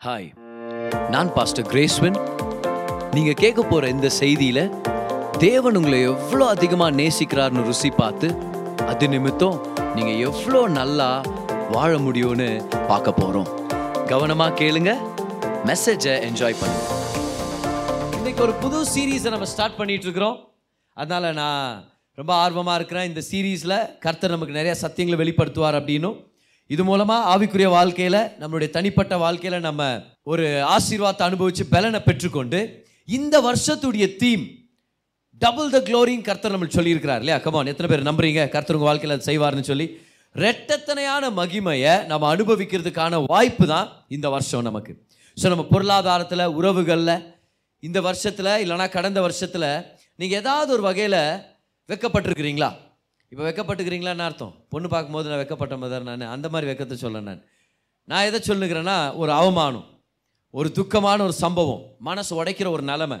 Hi நான் pastor கிரேஸ்வன் நீங்கள் கேட்க போகிற இந்த செய்தியில் தேவன் உங்களை எவ்வளோ அதிகமாக நேசிக்கிறார்னு ருசி பார்த்து அது நிமித்தம் நீங்கள் எவ்வளோ நல்லா வாழ முடியும்னு பார்க்க போகிறோம் கவனமாக கேளுங்க. மெசேஜை என்ஜாய் பண்ணுங்க. இன்னைக்கு ஒரு புது சீரீஸை நம்ம ஸ்டார்ட் பண்ணிகிட்ருக்குறோம் அதனால் நான் ரொம்ப ஆர்வமாக இருக்கிறேன் இந்த சீரீஸில் கர்த்தர் நமக்கு நிறைய சத்தியங்களை வெளிப்படுத்துவார் அப்படின்னும். இது மூலமாக ஆவிக்குரிய வாழ்க்கையில் நம்மளுடைய தனிப்பட்ட வாழ்க்கையில் நம்ம ஒரு ஆசீர்வாதத்தை அனுபவித்து பலனை பெற்றுக்கொண்டு இந்த வருஷத்துடைய தீம் டபுள் த க்ளோரிங் கர்த்தர் நம்மளுக்கு சொல்லியிருக்கிறார் இல்லையா? கமான் எத்தனை பேர் நம்புறீங்க? கர்த்தர் உங்கள் வாழ்க்கையில் அதை செய்வார்னு சொல்லி ரெட்டத்தனையான மகிமையை நம்ம அனுபவிக்கிறதுக்கான வாய்ப்பு தான் இந்த வருஷம் நமக்கு. ஸோ நம்ம பொருளாதாரத்தில் உறவுகளில் இந்த வருஷத்தில் இல்லைனா கடந்த வருஷத்தில் நீங்கள் ஏதாவது ஒரு வகையில் வெக்கப்பட்டிருக்கிறீங்களா? இப்போ வெக்கப்பட்டுக்கிறீங்களான்னு அர்த்தம்? பொண்ணு பார்க்கும்போது நான் வெக்கப்பட்ட மாதிரி நான் அந்த மாதிரி வெக்கத்தை சொல்ல நான். நான் எதை சொல்லுகிறேன்னா ஒரு அவமானம் ஒரு துக்கமான ஒரு சம்பவம் மனசு உடைக்கிற ஒரு நிலமை.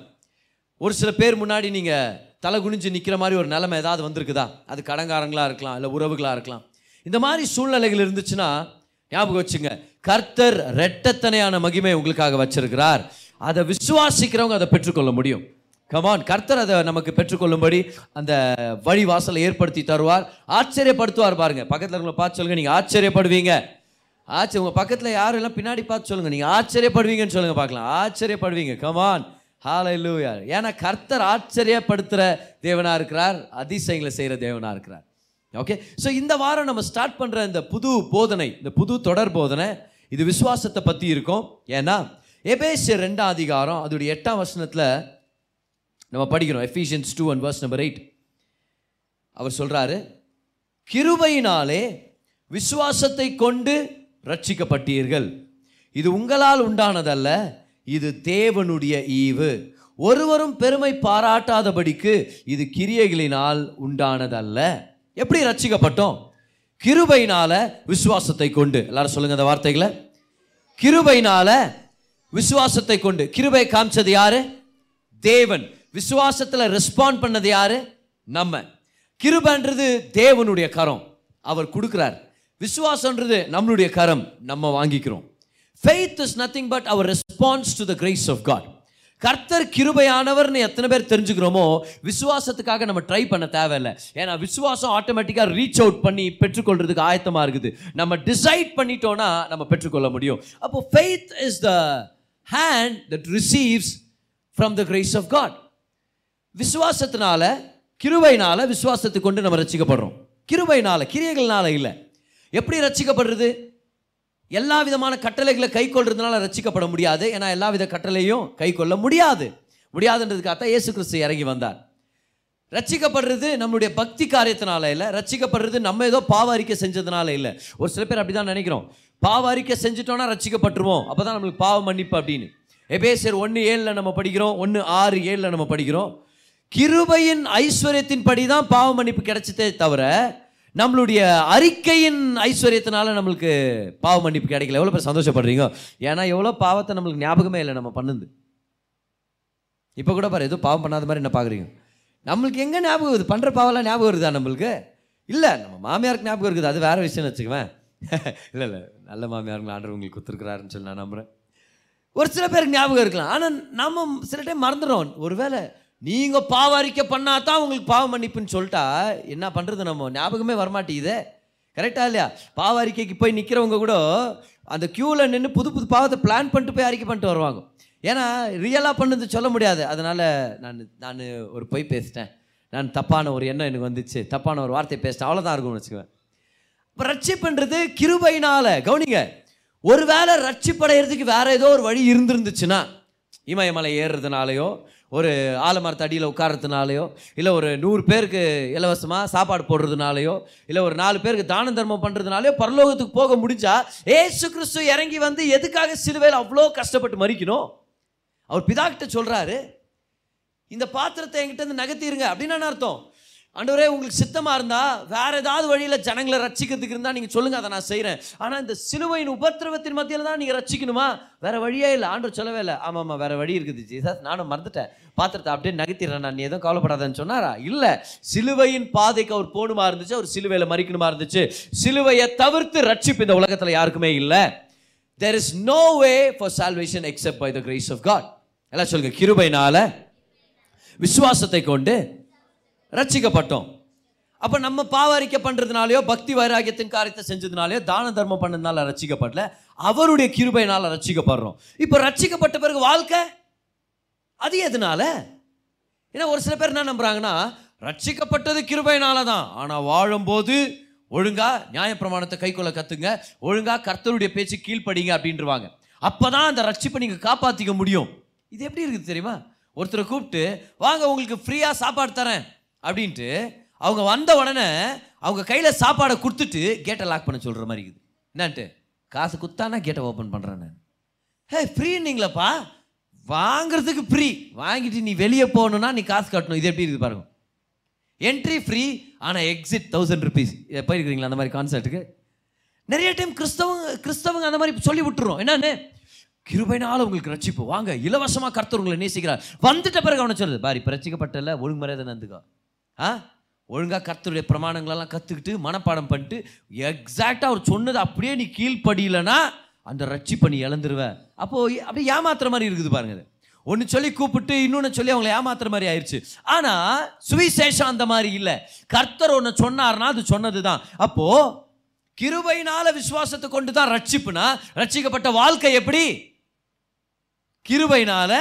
ஒரு சில பேர் முன்னாடி நீங்கள் தலை குனிஞ்சு நிற்கிற மாதிரி ஒரு நிலமை ஏதாவது வந்திருக்குதா? அது கடங்காரங்களாக இருக்கலாம் இல்லை உறவுகளாக இருக்கலாம். இந்த மாதிரி சூழ்நிலைகள் இருந்துச்சுன்னா ஞாபகம் வச்சுங்க கர்த்தர் ரெட்டத்தனையான மகிமை உங்களுக்காக வச்சிருக்கிறார். அதை விசுவாசிக்கிறவங்க அதை பெற்றுக்கொள்ள முடியும். கமான் கர்த்தர் அதை நமக்கு பெற்றுக்கொள்ளும்படி அந்த வழி வாசலை ஏற்படுத்தி தருவார். ஆச்சரியப்படுத்துவார் பாருங்க. பக்கத்தில் இருக்கிற பார்த்து சொல்லுங்க நீங்கள் ஆச்சரியப்படுவீங்க. ஆச்சரிய உங்கள் பக்கத்தில் யாரும் எல்லாம் பின்னாடி பார்த்து சொல்லுங்க. நீங்கள் ஆச்சரியப்படுவீங்கன்னு சொல்லுங்க பார்க்கலாம். ஆச்சரியப்படுவீங்க. கமான் ஹாலை லூயா ஏன்னா கர்த்தர் ஆச்சரியப்படுத்துகிற தேவனாக இருக்கிறார் அதிசயங்களை செய்கிற தேவனாக இருக்கிறார். ஓகே ஸோ இந்த வாரம் நம்ம ஸ்டார்ட் பண்ணுற இந்த புது போதனை இந்த புது தொடர் போதனை இது விசுவாசத்தை பற்றி இருக்கும். ஏன்னா எபேசிய ரெண்டாம் அதிகாரம் அதோடைய எட்டாம் வசனத்தில் நம்ம படிக்கிறோம். Ephesians two and verse number eight அவர் சொல்கிறாரு கிருபையினாலே விசுவாசத்தை கொண்டு ரட்சிக்கப்பட்டீர்கள் இது உங்களால் உண்டானதல்ல இது தேவனுடைய ஈவு. ஒருவரும் பெருமை பாராட்டாதபடிக்கு இது கிரியைகளினால் உண்டானதல்ல. எப்படி ரட்சிக்கப்பட்டோம் கிருபையினால விசுவாசத்தை கொண்டு. எல்லாரும் சொல்லுங்க அந்த வார்த்தைகளை. கிருபையினால விசுவாசத்தை கொண்டு. கிருபை காமிச்சது யாரு? தேவன். விசுவாசத்தில் ரெஸ்பாண்ட் பண்ணது யாரு? நம்ம. கிருபன்றது தேவனுடைய கரம். அவர் கொடுக்குறார். விசுவாசன்றது நம்மளுடைய கரம். நம்ம வாங்கிக்கிறோம். Faith is nothing but our response to the grace of God கர்த்தர் கிருபையானவர்னு எத்தனை பேர் தெரிஞ்சுக்கிறோமோ விசுவாசத்துக்காக நம்ம ட்ரை பண்ண தேவையில்லை. ஏன்னா விசுவாசம் ஆட்டோமேட்டிக்காக ரீச் அவுட் பண்ணி பெற்றுக்கொள்றதுக்கு ஆயத்தமாக இருக்குது. நம்ம டிசைட் பண்ணிட்டோன்னா நம்ம பெற்றுக்கொள்ள முடியும். அப்போ faith is the hand that receives from the grace of God விசுவாசத்தினால கிருபைனால விசுவாசத்தை கொண்டு நம்ம ரசிக்கப்படுறோம் கிருபைனால கிரியைகள்னால இல்லை. எப்படி ரசிக்கப்படுறது எல்லா விதமான கட்டளைகளை கை கொள்றதுனால ரசிக்கப்பட முடியாது. ஏன்னா எல்லா வித கட்டளையும் கை கொள்ள முடியாது. முடியாதுன்றதுக்காக இயேசு கிறிஸ்து இறங்கி வந்தார். ரச்சிக்கப்படுறது நம்மளுடைய பக்தி காரியத்தினால இல்லை. ரச்சிக்கப்படுறது நம்ம ஏதோ பாவ அறிக்கை செஞ்சதுனால இல்லை. ஒரு சில பேர் அப்படி தான் நினைக்கிறோம். பாவ அறிக்கை செஞ்சுட்டோம்னா ரச்சிக்கப்பட்டுருவோம் அப்போ தான் நம்மளுக்கு பாவ மன்னிப்பு அப்படின்னு. எபேசியர் ஒன்று ஏழில் நம்ம படிக்கிறோம். ஒன்று ஆறு ஏழில் நம்ம படிக்கிறோம். கிருபையின் ஐஸ்வர்யத்தின் படி தான் பாவ மன்னிப்பு கிடைச்சதே தவிர நம்மளுடைய அறிக்கையின் ஐஸ்வர்யத்தினால நம்மளுக்கு பாவ மன்னிப்பு கிடைக்கல. எவ்வளோ பேர் சந்தோஷப்படுறீங்க? ஏன்னா எவ்வளோ பாவத்தை நம்மளுக்கு ஞாபகமே இல்லை நம்ம பண்ணுது. இப்போ கூட பாரு எதுவும் பாவம் பண்ணாத மாதிரி என்ன பார்க்குறீங்க நம்மளுக்கு எங்கே ஞாபகம் வருது? பண்ணுற பாவெல்லாம் ஞாபகம் வருதா நம்மளுக்கு? இல்லை நம்ம மாமியாருக்கு ஞாபகம் இருக்குது. அது வேறு விஷயம்னு வச்சுக்குவேன். இல்லை இல்லை நல்ல மாமியாருங்க ஆண்டவர் உங்களுக்கு கொடுத்துருக்குறாருன்னு சொல்லி நான் நம்புகிறேன் ஒரு சில பேருக்கு ஞாபகம் இருக்கலாம். ஆனால் நம்ம சில டைம் மறந்துடும் ஒருவேளை நீங்கள் பாவ அறிக்கை பண்ணால் தான் உங்களுக்கு பாவ மன்னிப்புன்னு சொல்லிட்டா என்ன பண்ணுறது நம்ம? ஞாபகமே வரமாட்டேங்குதே. கரெக்டா இல்லையா? பாவ அறிக்கைக்கு போய் நிற்கிறவங்க கூட அந்த க்யூவில் நின்று புது புது பாவத்தை பிளான் பண்ணிட்டு போய் அறிக்கை பண்ணிட்டு வருவாங்க. ஏன்னா ரியலாக பண்ணது சொல்ல முடியாது. அதனால் நான் நான் ஒரு பொய் பேசிட்டேன். நான் தப்பான ஒரு எண்ணம் எனக்கு வந்துச்சு. தப்பான ஒரு வார்த்தை பேசிட்டேன். அவ்வளோதான் இருக்கும்னு வச்சுக்குவேன் இப்போ ரட்சிப்புன்றது கிருபைனால் கவனிங்க. ஒருவேளை ரட்சிப்படைகிறதுக்கு வேறு ஏதோ ஒரு வழி இருந்திருந்துச்சுன்னா இமயமலை ஏறுறதுனாலையோ ஒரு ஆலமரத்து அடியில் உட்காரத்துனாலையோ இல்லை ஒரு நூறு பேருக்கு இலவசமாக சாப்பாடு போடுறதுனாலையோ இல்லை ஒரு நாலு பேருக்கு தான தர்மம் பண்ணுறதுனாலையோ பரலோகத்துக்கு போக முடிஞ்சா ஏசு கிறிஸ்து இறங்கி வந்து எதுக்காக சிலுவையில் அவ்வளோ கஷ்டப்பட்டு மறிக்கணும் அவர் பிதாக்கிட்ட சொல்கிறாரு இந்த பாத்திரத்தை என்கிட்ட இருந்து நகர்த்திருங்க. அப்படின்னு என்ன அர்த்தம்? ஆண்டவரே உங்களுக்கு சித்தமாக இருந்தால் வேறு ஏதாவது வழியில் ஜனங்களை ரட்சிக்கிறதுக்கு இருந்தால் நீங்கள் சொல்லுங்கள் அதை நான் செய்கிறேன் ஆனால் இந்த சிலுவையின் உபத்திரவத்தின் மத்தியில் தான் நீங்கள் ரட்சிக்கணுமா? வேறு வழியே இல்லை. ஆண்டவர் சொல்லவே இல்லை. ஆமாம் ஆமாம் வேறு வழி இருக்குது ஜீசஸ். நானும் மறந்துட்டேன். பாத்திரத்தை அப்படியே நகர்த்திடுறேன் நான். நீ எதுவும் கவலைப்படாதேன்னு சொன்னாரா? இல்லை. சிலுவையின் பாதைக்கு அவர் போகணுமா இருந்துச்சு? அவர் சிலுவையில் மறிக்கணுமா இருந்துச்சு? சிலுவையை தவிர்த்து ரட்சிப்பு இந்த உலகத்தில் யாருக்குமே இல்லை. There is no way for salvation except by the grace of God எல்லாம் சொல்லுங்கள் கிருபைனால விசுவாசத்தை கொண்டு ரட்சிக்கப்பட்டோம். அப்போ நம்ம பாவரிக்கை பண்ணுறதுனாலையோ பக்தி வைராகியத்தின் காரியத்தை செஞ்சதுனாலையோ தான தர்மம் பண்ணதுனால ரட்சிக்கப்படல. அவருடைய கிருபையினால் ரட்சிக்கப்படுறோம். இப்போ ரட்சிக்கப்பட்ட பிறகு வாழ்க்கை? அது எதனால? ஏன்னா ஒரு சில பேர் என்ன நம்புறாங்கன்னா ரட்சிக்கப்பட்டது கிருபையினால தான் ஆனால் வாழும்போது ஒழுங்காக நியாயப்பிரமாணத்தை கைக்கொள்ள கத்துங்க ஒழுங்காக கர்த்தருடைய பேச்சு கீழ்ப்படிங்க அப்படின்றவாங்க. அப்பதான் அந்த ரட்சிப்பை நீங்கள் காப்பாற்றிக்க முடியும். இது எப்படி இருக்குது தெரியுமா? ஒருத்தரை கூப்பிட்டு வாங்க உங்களுக்கு ஃப்ரீயாக சாப்பாடு தரேன். அப்படின்ட்டு அவங்க வந்த உடனே அவங்க கையில் சாப்பாடை கொடுத்துட்டு கேட்டை லாக் பண்ண சொல்கிற மாதிரி இருக்குது. என்னன்ட்டு? காசு குத்தானா கேட்டை ஓப்பன் பண்ணுறேன்னு நான். ஹே ஃப்ரீன்னீங்களப்பா? வாங்குறதுக்கு ஃப்ரீ வாங்கிட்டு நீ வெளியே போகணுன்னா நீ காசு கட்டணும். இது எப்படி இருக்குது பாருங்க. என்ட்ரி ஃப்ரீ ஆனால் எக்ஸிட் தௌசண்ட் ருபீஸ் போயிருக்கிறீங்களா அந்த மாதிரி கான்சர்ட்டுக்கு நிறைய டைம் கிறிஸ்தவங்க கிறிஸ்தவங்க அந்த மாதிரி சொல்லி விட்டுறோம். என்னன்னு? கிருபைனால உங்களுக்கு ரட்சிப்பு. வாங்க இலவசமாக கர்த்தர் உங்களை நேசிக்கிறார். வந்துட்ட பிறகு அவனை சொல்லுது பாரி பிரச்சிக்கப்பட்ட ஒழுங்குமுறை தான் மரியாதை நந்துக்கோ. ஆ? ஒழுங்காக கர்த்தருடைய பிரமாணங்களெல்லாம் கற்றுக்கிட்டு மனப்பாடம் பண்ணிட்டு எக்ஸாக்டாக அவர் சொன்னது அப்படியே நீ கீழ்ப்படியிலனா அந்த ரட்சிப்பை நீ இழந்துருவேன் அப்போது அப்படியே ஏமாத்துற மாதிரி இருக்குது பாருங்க ஒன்று சொல்லி கூப்பிட்டு இன்னொன்று சொல்லி அவங்களை ஏமாத்துற மாதிரி ஆயிடுச்சு ஆனால் சுவிசேஷம் அந்த மாதிரி இல்லை. கர்த்தர் ஒன்று சொன்னார்னா அது சொன்னது தான் அப்போது கிருபையினால விசுவாசத்தை கொண்டு தான் ரட்சிப்புனா ரட்சிக்கப்பட்ட வாழ்க்கை எப்படி? கிருபையினால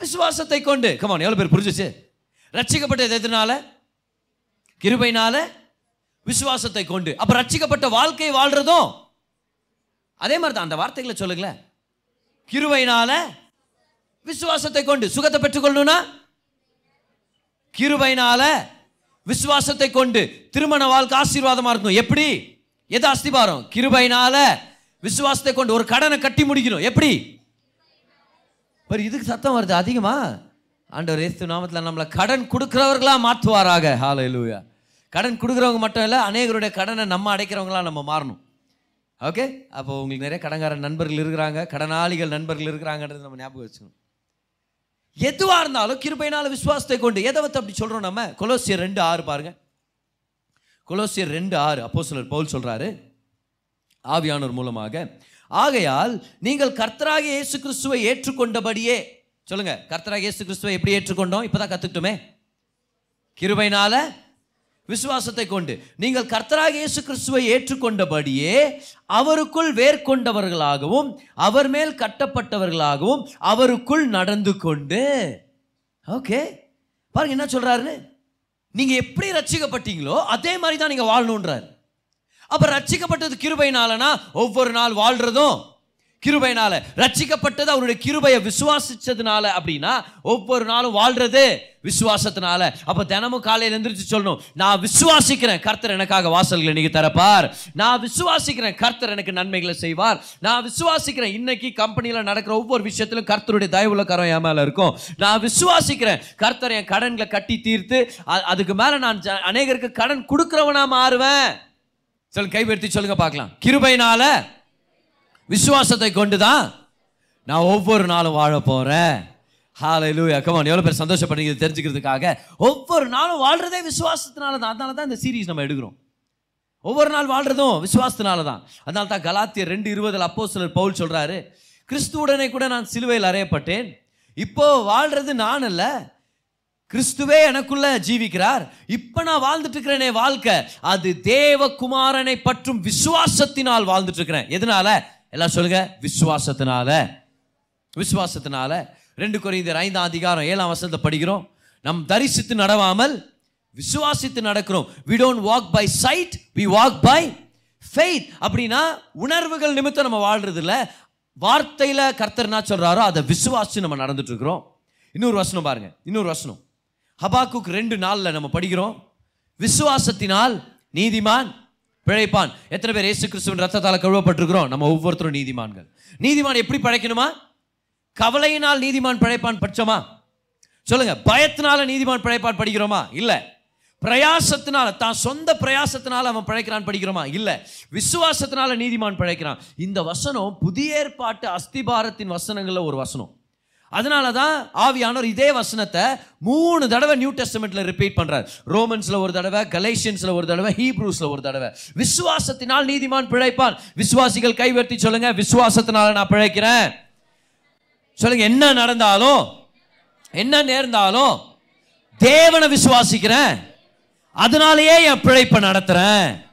விசுவாசத்தை கொண்டு. கமான் எவ்வளோ பேர் புரிஞ்சுச்சு? ரட்சிக்கப்பட்டது எதனால? கிருபைனால விசுவாசத்தை கொண்டு. அப்ப ரட்சிக்கப்பட்ட வாழ்க்கை வாழ்றதும் அதே மாதிரி தான் அந்த வார்த்தைகளை சொல்லுங்களேன். கிருபைனால விசுவாசத்தை கொண்டு. சுகத்தை பெற்றுக்கொள்ளணும்னா? கிருபைனால விசுவாசத்தை கொண்டு. திருமண வாழ்க்கை ஆசீர்வாதமா இருக்கணும். எப்படி? எது அஸ்திபாரம் கிருபைனால விசுவாசத்தை கொண்டு. ஒரு கடனை கட்டி முடிக்கணும். எப்படி? இதுக்கு சத்தம் வருது. அதிகமா? ஆண்டவர் இயேசு நாமத்தில் நம்மளை கடன் கொடுக்குறவர்களாக மாற்றுவாராக. ஹalleluya கடன் கொடுக்குறவங்க மட்டும் இல்லை அநேகருடைய கடனை நம்ம அடைக்கிறவங்களா நம்ம மாறணும். ஓகே அப்போ உங்களுக்கு நிறைய கடங்கார நண்பர்கள் இருக்கிறாங்க கடனாளிகள் நண்பர்கள் இருக்கிறாங்கன்றது நம்ம ஞாபகம் வச்சுக்கணும். எதுவாக இருந்தாலும் கிருபையினால விசுவாசத்தை கொண்டு எதை வத்து அப்படி சொல்கிறோம் நம்ம? கொலோசியர் ரெண்டு ஆறு பாருங்க. கொலோசியர் ரெண்டு ஆறு அப்போ சிலர் பவுல் சொல்கிறாரு ஆவியானோர் மூலமாக ஆகையால் நீங்கள் கர்த்தராக இயேசு கிறிஸ்துவை ஏற்றுக்கொண்டபடியே சொல்லுங்க கர்த்தராக இயேசு கிறிஸ்துவை எப்படி ஏற்றுக்கொண்டோம்? இப்பதான் கற்றுக்கிட்டோமே கிருபைனால விசுவாசத்தை கொண்டு. நீங்கள் கர்த்தராக இயேசு கிறிஸ்துவை ஏற்றுக்கொண்டபடியே அவருக்குள் வேர்கொண்டவர்களாகவும் அவர் மேல் கட்டப்பட்டவர்களாகவும் அவருக்குள் நடந்து கொண்டு. ஓகே. பாருங்க என்ன சொல்றாரு நீங்கள் எப்படி ரட்சிக்கப்பட்டீங்களோ அதே மாதிரி தான் நீங்கள் வாழணுன்றாரு அப்போ ரட்சிக்கப்பட்டது கிருபைனாலனா ஒவ்வொரு நாள் வாழ்கிறதும் கிருபைனால ரட்சிக்கப்பட்டது அவருடைய கிருபையை விசுவாசிச்சதுனால அப்படின்னா ஒவ்வொரு நாளும் வாழ்றது விசுவாசத்தினால. அப்போ தினமும் காலையில் எந்திரிச்சு சொல்லணும் நான் விசுவாசிக்கிறேன் கர்த்தர் எனக்காக வாசல்களை இன்னைக்கு தரப்பார் நான் விசுவாசிக்கிறேன் கர்த்தர் எனக்கு நன்மைகளை செய்வார். நான் விசுவாசிக்கிறேன் இன்னைக்கு கம்பெனியில் நடக்கிற ஒவ்வொரு விஷயத்திலும் கர்த்தருடைய தயவுல கரம் என் இருக்கும். நான் விசுவாசிக்கிறேன் கர்த்தர் என் கடன்களை கட்டி தீர்த்து அதுக்கு மேலே நான் ஜ- அநேகருக்கு கடன் கொடுக்குறவனாக மாறுவேன். சொல்லுங்க கைப்படுத்தி சொல்லுங்க பார்க்கலாம். கிருபைனால விசுவாசத்தை கொண்டு தான் நான் ஒவ்வொரு நாளும் வாழ போகிறேன் ஹalleluya come எவ்வளோ பேர் சந்தோஷப்படுறீங்க தெரிஞ்சுக்கிறதுக்காக? ஒவ்வொரு நாளும் வாழ்கிறதே விசுவாசத்தினால தான் அதனால தான் இந்த சீரீஸ் நம்ம எடுக்கிறோம். ஒவ்வொரு நாள் வாழ்கிறதும் விசுவாசத்தினால தான் அதனால தான் கலாத்தியர் ரெண்டு இருபதில் அப்போ சிலர் பவுல் சொல்கிறாரு கிறிஸ்துவுடனே கூட நான் சிலுவையில் அறையப்பட்டேன். இப்போ வாழ்கிறது நான் அல்ல. கிறிஸ்துவே எனக்குள்ள ஜீவிக்கிறார். இப்ப நான் வாழ்ந்துட்டு இருக்கிறேனே வாழ்க்கை. அது தேவகுமாரனை பற்றும் விசுவாசத்தினால் வாழ்ந்துட்டு இருக்கிறேன் எதனால? எல்லாம் சொல்லுங்க. விசுவாசத்தினால. விசுவாசத்தினால ரெண்டு குறைந்தர் ஐந்தாம் அதிகாரம் ஏழாம் வசனத்தை படிக்கிறோம். நம் தரிசித்து நடவாமல் விசுவாசித்து நடக்கிறோம். We don't walk by sight we walk by faith அப்படின்னா உணர்வுகள் நிமித்தம் நம்ம வாழ்றது இல்லை வார்த்தையில் கர்த்தர் என்ன சொல்கிறாரோ அதை விசுவாசித்து நம்ம நடந்துட்டு இருக்கிறோம் இன்னொரு வசனம் பாருங்க. இன்னொரு வசனம். ஹபாக்குக்கு ரெண்டு நாளில் நம்ம படிக்கிறோம். விசுவாசத்தினால் நீதிமான் பிழைப்பான். எத்தனை பேர் ஏசு கிறிஸ்துவின் ரத்தத்தால் கழுவப்பட்டிருக்கிறோம்? நம்ம ஒவ்வொருத்தரும் நீதிமான்கள். நீதிமான் எப்படி பழைக்கணுமா? கவலையினால் நீதிமான் பிழைப்பான் பட்சமா? சொல்லுங்க பயத்தினால நீதிமான் பிழைப்பான் படிக்கிறோமா? இல்லை. பிரயாசத்தினால தான் சொந்த பிரயாசத்தினால அவன் பிழைக்கிறான் படிக்கிறோமா? இல்லை. விசுவாசத்தினால நீதிமான் பிழைக்கிறான். இந்த வசனம் புதிய ஏற்பாட்டு அஸ்திபாரத்தின் வசனங்களில் ஒரு வசனம். அதனால தான் ஆவியானவர் இதே வசனத்தை மூணு தடவை நியூ டெஸ்டமெண்ட்ல ரிப்பீட் பண்றார். ரோமன்ஸ்ல ஒரு தடவை கலேஷியன்ஸ்ல ஒரு தடவை ஹீப்ரூஸ்ல ஒரு தடவை. விசுவாசத்தினால் நீதிமான் பிழைப்பான். விசுவாசிகள் கைவர்த்தி சொல்லுங்க விசுவாசத்தினால நான் பிழைக்கிறேன். சொல்லுங்க என்ன நடந்தாலும் என்ன நேர்ந்தாலும் தேவனை விசுவாசிக்கிறேன். அதனாலேயே என் பிழைப்பை நடத்துறேன்.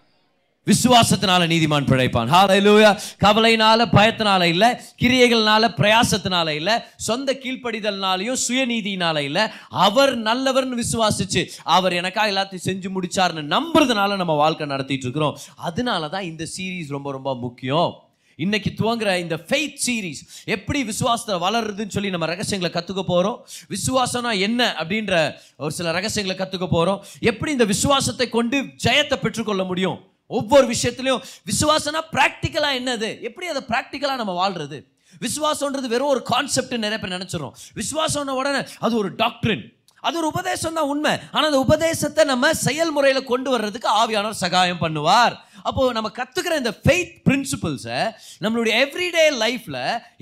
விசுவாசத்தினால நீதிமான் பிழைப்பான். ஹாலையிலூயா கவலையினால பயத்தினால இல்லை கிரியைகள்னால பிரயாசத்தினால இல்லை சொந்த கீழ்ப்படிதல்னாலையும் சுயநீதினால இல்லை அவர் நல்லவர்னு விசுவாசிச்சு அவர் எனக்காக எல்லாத்தையும் செஞ்சு முடிச்சார்னு நம்புறதுனால நம்ம வாழ்க்கை நடத்திட்டு இருக்கிறோம். அதனால தான் இந்த சீரீஸ் ரொம்ப ரொம்ப முக்கியம். இன்னைக்கு துவங்குற இந்த ஃபெய்த் சீரீஸ் எப்படி விசுவாசத்தை வளருதுன்னு சொல்லி நம்ம ரகசியங்களை கற்றுக்க போகிறோம் விசுவாசம்னா என்ன அப்படின்ற ஒரு சில ரகசியங்களை கற்றுக்க போகிறோம் எப்படி இந்த விசுவாசத்தை கொண்டு ஜெயத்தை பெற்றுக்கொள்ள முடியும்? ஒவ்வொரு விஷயத்துலையும் விசுவாசம்னா ப்ராக்டிக்கலாக என்னது? எப்படி அதை ப்ராக்டிக்கலாக நம்ம வாழ்றது? விசுவாசன்றது வெறும் ஒரு கான்செப்ட் நிறைய பேர் நினச்சிடும் விசுவாசம்ன உடனே அது ஒரு டாக்டரின் அது ஒரு உபதேசம் தான் உண்மை. ஆனால் அந்த உபதேசத்தை நம்ம செயல்முறையில் கொண்டு வர்றதுக்கு ஆவியானவர் சகாயம் பண்ணுவார். அப்போ நம்ம கற்றுக்கிற இந்த ஃபெய்த் பிரின்சிபல்ஸை நம்மளுடைய எவ்ரிடே லைஃப்பில்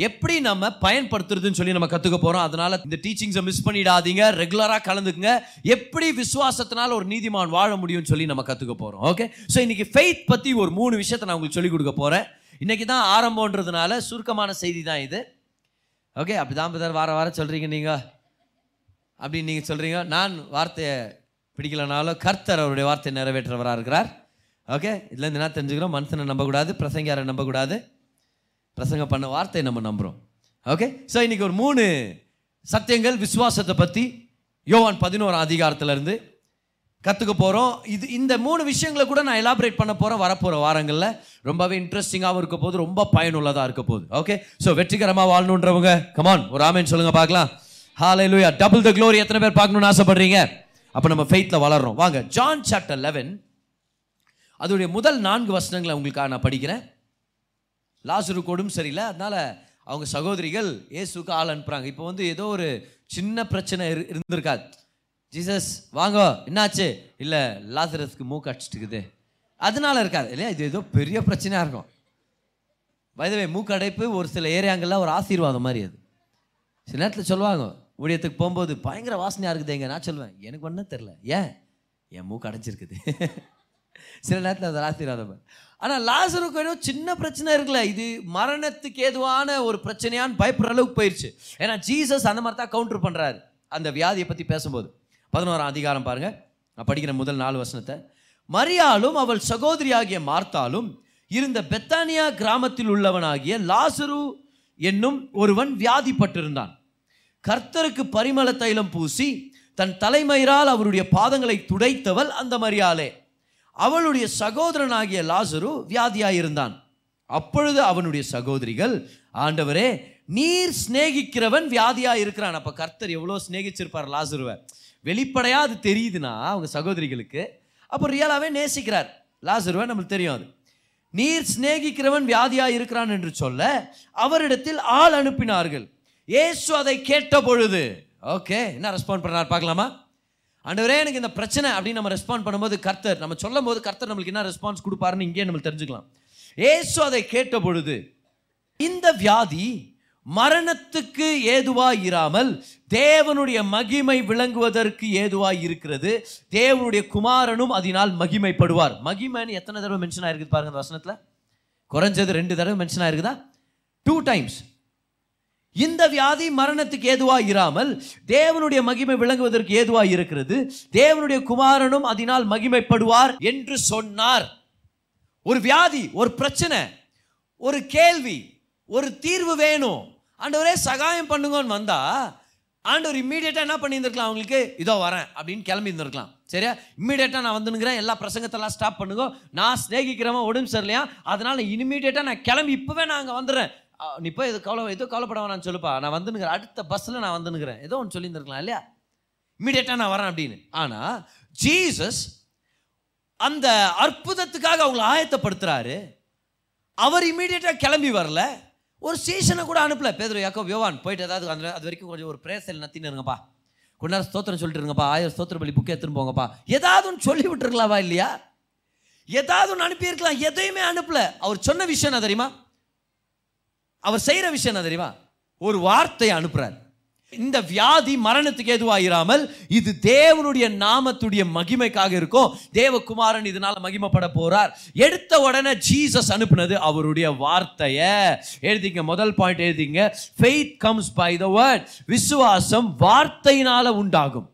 எப்படி நம்ம பயன்படுத்துறதுன்னு சொல்லி நம்ம கற்றுக்க போகிறோம் அதனால் இந்த டீச்சிங்ஸை மிஸ் பண்ணிடாதீங்க. ரெகுலராக கலந்துக்குங்க. எப்படி விசுவாசத்தினால் ஒரு நீதிமான் வாழ முடியும்னு சொல்லி நம்ம கற்றுக்க போகிறோம் ஓகே ஸோ இன்னைக்கு ஃபெய்த் பற்றி ஒரு மூணு விஷயத்தை நான் உங்களுக்கு சொல்லிக் கொடுக்க போகிறேன் இன்னைக்கு தான் ஆரம்பன்றதுனால சுருக்கமான செய்தி தான் இது. ஓகே அப்படிதான் தான் வார வாரம் சொல்கிறீங்க நீங்கள் அப்படின்னு நீங்கள் சொல்கிறீங்க நான் வார்த்தையை பிடிக்கலனாலும் கர்த்தர் அவருடைய வார்த்தையை நிறைவேற்றவராக இருக்கிறார். ஓகே இதுலேருந்து என்ன தெரிஞ்சுக்கிறோம்? மனுஷனை நம்பக்கூடாது பிரசங்கியாரை நம்பக்கூடாது. பிரசங்கம் பண்ண வார்த்தையை நம்ம நம்புகிறோம் ஓகே ஸோ இன்றைக்கி ஒரு மூணு சத்தியங்கள் விசுவாசத்தை பற்றி யோவான் பதினோரு அதிகாரத்திலேருந்து கற்றுக்க போகிறோம் இது இந்த மூணு விஷயங்களை கூட நான் எலாபரேட் பண்ண போகிறேன் வரப்போகிற வாரங்களில். ரொம்பவே இன்ட்ரெஸ்டிங்காகவும் இருக்க போது ரொம்ப பயனுள்ளதாக இருக்க போகுது. ஓகே ஸோ வெற்றிகரமாக வாழணுன்றவங்க கமான் ஒரு ஆமேன்னு சொல்லுங்கள் பார்க்கலாம். ஹalleluya டபுள் த க்ளோரி எத்தனை பேர் பார்க்கணும்னு ஆசைப்படுறீங்க? அப்போ நம்ம ஃபெய்த்தில் வளர்றோம். வாங்க ஜான் சாப்டர் லெவன் அதோடைய முதல் நான்கு வசனங்களை உங்களுக்காக நான் படிக்கிறேன். லாசுரு கோடும் சரியில்லை. அதனால் அவங்க சகோதரிகள் ஏசுக்கு ஆள் அனுப்புகிறாங்க இப்போ வந்து ஏதோ ஒரு சின்ன பிரச்சனை இரு இருந்திருக்காது. ஜீசஸ் வாங்க என்னாச்சு? இல்லை லாசரஸ்க்கு மூக்கு அடிச்சிட்டுக்குது அதனால இருக்காது. இல்லையா? இது ஏதோ பெரிய பிரச்சனையாக இருக்கும். வயதவே மூக்கடைப்பு ஒரு சில ஏரியாங்களில் ஒரு ஆசீர்வாதம் மாதிரி அது. சில நேரத்தில் சொல்லுவாங்க ஊழியத்துக்கு போகும்போது பயங்கர வாசனையாக இருக்குது எங்க நான் சொல்லுவேன் எனக்கு ஒன்றும் தெரில ஏன்? என் மூக்கு அடைஞ்சிருக்குது. சில நேரத்தில் அதை ஆசீர்வாதம் ஆனால் லாசருக்கு ஏதோ சின்ன பிரச்சனை இருக்குல்ல. இது மரணத்துக்கு ஏதுவான ஒரு பிரச்சனையான்னு பயப்படுற அளவுக்கு போயிடுச்சு ஏன்னா ஜீசஸ் அந்த மாதிரி தான் கவுண்டர் பண்ணுறாரு அந்த வியாதியை பற்றி பேசும்போது. பதினோராம் அதிகாரம் பாருங்கள் நான் படிக்கிற முதல் நாலு வசனத்தை. மரியாலும் அவள் சகோதரியாகிய மார்த்தாலும் இருந்த பெத்தானியா கிராமத்தில் உள்ளவனாகிய லாசரு என்னும் ஒருவன் வியாதிப்பட்டிருந்தான். கர்த்தருக்கு பரிமள தைலம் பூசி தன் தலைமயிரால் அவருடைய பாதங்களை துடைத்தவள் அந்த மரியாலே அவளுடைய சகோதரனாகிய லாசரு வியாதியாயிருந்தான். அப்பொழுது அவனுடைய சகோதரிகள் ஆண்டவரே நீர் சிநேகிக்கிறவன் வியாதியாக இருக்கிறான் அப்போ கர்த்தர் எவ்வளோ சிநேகிச்சிருப்பார் லாசருவை? வெளிப்படையாக அது தெரியுதுன்னா அவங்க சகோதரிகளுக்கு. அப்போ ரியலாகவே நேசிக்கிறார். லாசருவை நம்மளுக்கு தெரியும் அது. நீர் சிநேகிக்கிறவன் வியாதியாக இருக்கிறான் என்று சொல்ல அவரிடத்தில் ஆள் அனுப்பினார்கள். இயேசு அதை கேட்ட பொழுது ஓகே என்ன ரெஸ்பாண்ட் பண்ணார் பார்க்கலாமா? ஆண்டவரே எனக்கு இந்த பிரச்சனை அப்படின்னு நம்ம ரெஸ்பாண்ட் பண்ணும்போது கர்த்தர் நம்ம சொல்லும் போது கர்த்தர் நம்மளுக்கு என்ன ரெஸ்பான்ஸ் கொடுப்பாருன்னு இங்கே நம்ம தெரிஞ்சுக்கலாம். ஏசு அதை கேட்ட பொழுது இந்த வியாதி மரணத்துக்கு ஏதுவாக இராமல் தேவனுடைய மகிமை விளங்குவதற்கு ஏதுவாக இருக்கிறது தேவனுடைய குமாரனும் அதனால் மகிமைப்படுவார். மகிமைன்னு எத்தனை தடவை மென்ஷன் ஆயிருக்குது பாருங்க வசனத்தில்? குறைஞ்சது ரெண்டு தடவை மென்ஷன் ஆயிருக்குதா? டூ டைம்ஸ் இந்த வியாதி மரணத்துக்கு ஏதுவாக இராமல் தேவனுடைய மகிமை விளங்குவதற்கு ஏதுவாக இருக்கிறது. தேவனுடைய குமாரனும் அதனால் மகிமைப்படுவார் என்று சொன்னார். ஒரு வியாதி ஒரு பிரச்சனை ஒரு கேள்வி ஒரு தீர்வு வேணும். ஆண்டவரே சகாயம் பண்ணுங்கன்னு வந்தா ஆண்டவர் இம்மீடியட்டாக என்ன பண்ணியிருந்திருக்கலாம் அவங்களுக்கு? இதோ வரேன் அப்படின்னு கிளம்பி இருந்திருக்கலாம் சரியா? இம்மீடியட்டாக நான் வந்துனுங்கிறேன் எல்லா பிரசங்கத்தெல்லாம் ஸ்டாப் பண்ணுங்க. நான் ஸ்நேகிக்கிறவன் உடம்பு சரியில்லையா? அதனால இனிமீடியட்டாக நான் கிளம்பி இப்போவே நான் அங்கே வந்துடுறேன். நீ போய் இது கவலை எதுவும் கவலைப்பட வேணாம்னு சொல்லுப்பா. நான் வந்துனுக்கிறேன் அடுத்த பஸ்ஸில் நான் வந்துனுக்கிறேன் ஏதோ ஒன்று சொல்லியிருந்துருக்கலாம் இல்லையா? இமீடியட்டாக நான் வரேன் அப்படின்னு. ஆனால் ஜீசஸ் அந்த அற்புதத்துக்காக அவங்கள ஆயத்தப்படுத்துகிறாரு அவர் இமீடியட்டாக கிளம்பி வரல. ஒரு சீசனை கூட அனுப்பல. பேதர் யாக்கோ யோவான் போயிட்டு ஏதாவது அந்த அது வரைக்கும் கொஞ்சம் ஒரு பிரேசல் நத்தின்னு இருங்கப்பா. கொஞ்ச நேரம் ஸ்தோத்திரம் சொல்லிட்டு இருங்கப்பா. ஆயிரம் ஸ்தோத்திர பலி புக்கே எடுத்துன்னு போங்கப்பா. ஏதாவது ஒன்று சொல்லி விட்டுருக்கலாவா இல்லையா? ஏதாவது ஒன்று அனுப்பியிருக்கலாம். எதையுமே அனுப்பல. அவர் சொன்ன விஷயம் என்ன தெரியுமா? அவர் செய்கிற விஷயம் என்ன தெரியுமா? ஒரு வார்த்தையை அனுப்புகிறார் இந்த வியாதி மரணத்துக்கு எதுவாயிராமல் இது தேவனுடைய நாமத்துடைய மகிமைக்காக இருக்கும் தேவகுமாரன் இதனால மகிமைப்பட போறார். எடுத்த உடனே ஜீசஸ் அனுப்புனது அவருடைய வார்த்தைய. எழுதிங்க முதல் பாயிண்ட் எழுதிங்க. Faith comes by the word விசுவாசம் வார்த்தையினால உண்டாகும்.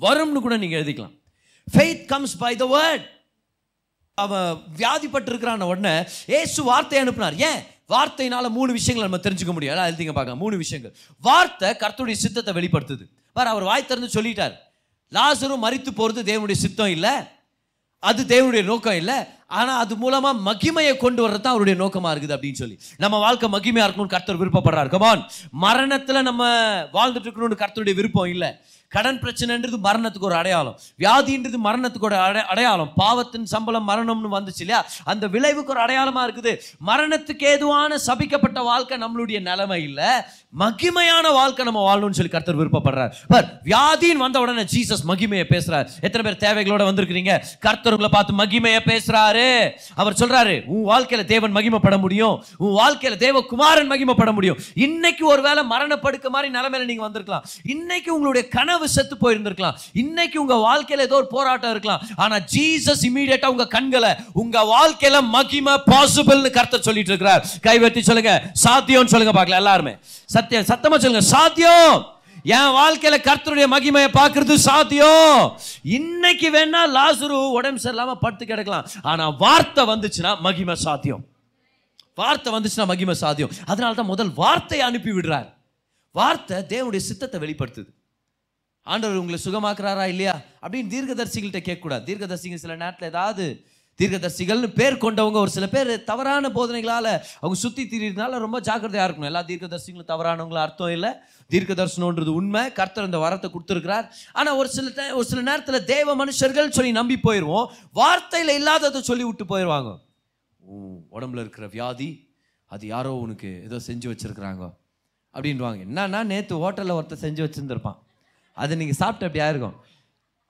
வரும்னு கூட நீங்க எழுதிக்கலாம். Faith comes by the word அவன் வியாதிப்பட்டிருக்கிறான உடனே ஏசு வார்த்தை அனுப்புனார். ஏன்? வார்த்தையினால மூணு விஷயங்கள் நம்ம தெரிஞ்சுக்க முடியும். எல்லாம் எழுதிங்க பார்க்கலாம். மூணு விஷயங்கள். வார்த்தை கர்த்தருடைய சித்தத்தை வெளிப்படுத்துது. பார் அவர் வாய் திறந்து சொல்லிட்டார். லாசரும் மறித்து போகிறது தேவனுடைய சித்தம் இல்லை. அது தேவனுடைய நோக்கம் இல்லை. ஆனால் அது மூலமாக மகிமையை கொண்டு வர்றது தான் அவருடைய நோக்கமாக இருக்குது அப்படின்னு சொல்லி. நம்ம வாழ்க்கை மகிமையா இருக்கணும்னு கர்த்தர் விருப்பப்படுறாரு. கமான் மரணத்தில் நம்ம வாழ்ந்துட்டு இருக்கணும்னு கர்த்தருடைய விருப்பம் இல்லை. கடன் பிரச்சனைன்றது மரணத்துக்கு ஒரு அடையாளம். வியாதின்றது மரணத்துக்கு ஒரு அடை அடையாளம். பாவத்தின் சம்பளம் மரணம்னு வந்துச்சு இல்லையா? அந்த விளைவுக்கு ஒரு அடையாளமாக இருக்குது. மரணத்துக்கு ஏதுவான சபிக்கப்பட்ட வாழ்க்கை நம்மளுடைய நிலைமை இல்லை. மகிமையான வாழ்க்கை நம்ம வாழணும்னு சொல்லி கர்த்தர் விருப்பப்படுறார். பர் வியாதின்னு வந்த உடனே ஜீசஸ் மகிமையை பேசுகிறார் எத்தனை பேர் தேவைகளோட வந்திருக்கிறீங்க? கர்த்தர்களை பார்த்து மகிமையை பேசுறாரு. அவர் சொல்றாரு உன் வாழ்க்கையில தேவன் மகிமைப்பட முடியும். உன் வாழ்க்கையில தேவகுமாரன் மகிமைப்பட முடியும். இன்னைக்கு ஒருவேளை மரணப்படுக்க மாதிரி நிலைமையில நீங்க வந்திருக்கலாம். இன்னைக்கு உங்களுடைய கனவு செத்து போயிருந்திருக்கலாம். இன்னைக்கு உங்க வாழ்க்கையில ஏதோ ஒரு போராட்டம் இருக்கலாம். ஆனா ஜீசஸ் இமீடியட்டா உங்க கண்களை உங்க வாழ்க்கையில மகிமை பாசிபிள்னு கருத்தை சொல்லிட்டு இருக்கிறார் கைவெட்டி சொல்லுங்க. சாத்தியம்னு சொல்லுங்க பார்க்கலாம் எல்லாருமே. சத்தியம் சத்தமா சொல்லுங்க. சாத்தியம்! என் வாழ்க்கையில கர்த்தருடைய மகிமையை பார்க்கறது சாத்தியம். இன்னைக்கு வேணா லாசுரு உடம்பு சரியில்லாம படுத்து கிடக்கலாம். ஆனா வார்த்தை வந்துச்சுன்னா மகிமை சாத்தியம். வார்த்தை வந்துச்சுன்னா மகிமை சாத்தியம். அதனால தான் முதல் வார்த்தையை அனுப்பி விடுறார். வார்த்தை தேவனுடைய சித்தத்தை வெளிப்படுத்துது. ஆண்டவர் உங்களை சுகமாக்குறாரா இல்லையா? அப்படின்னு தீர்க்கதர்சிகள்கிட்ட கேட்கக்கூடாது. தீர்க்கதரிசிகள் சில நேரத்தில் ஏதாவது தீர்க்கதர்சிகள்னு பேர் கொண்டவங்க ஒரு சில பேர் தவறான போதனைகளால் அவங்க சுற்றி திரியிறதுனால ரொம்ப ஜாக்கிரதையாக இருக்கணும். எல்லா தீர்க்கதரிசிகளும் தவறானவங்களும் அர்த்தம் இல்லை. தீர்க்கதர்சனன்றது உண்மை. கர்த்தர் இந்த வரத்தை கொடுத்துருக்கிறார். ஆனால் ஒரு சில ஒரு சில நேரத்தில் தேவ மனுஷர்கள் சொல்லி நம்பி போயிடுவோம் வார்த்தையில் இல்லாததை சொல்லி விட்டு போயிடுவாங்க உடம்புல இருக்கிற வியாதி அது யாரோ உனக்கு ஏதோ செஞ்சு வச்சுருக்குறாங்க. அப்படின்வாங்க என்னன்னா நேற்று ஹோட்டலில் ஒருத்தர் செஞ்சு வச்சுருந்துருப்பான். அது நீங்கள் சாப்பிட்டு அப்படியா இருக்கும்?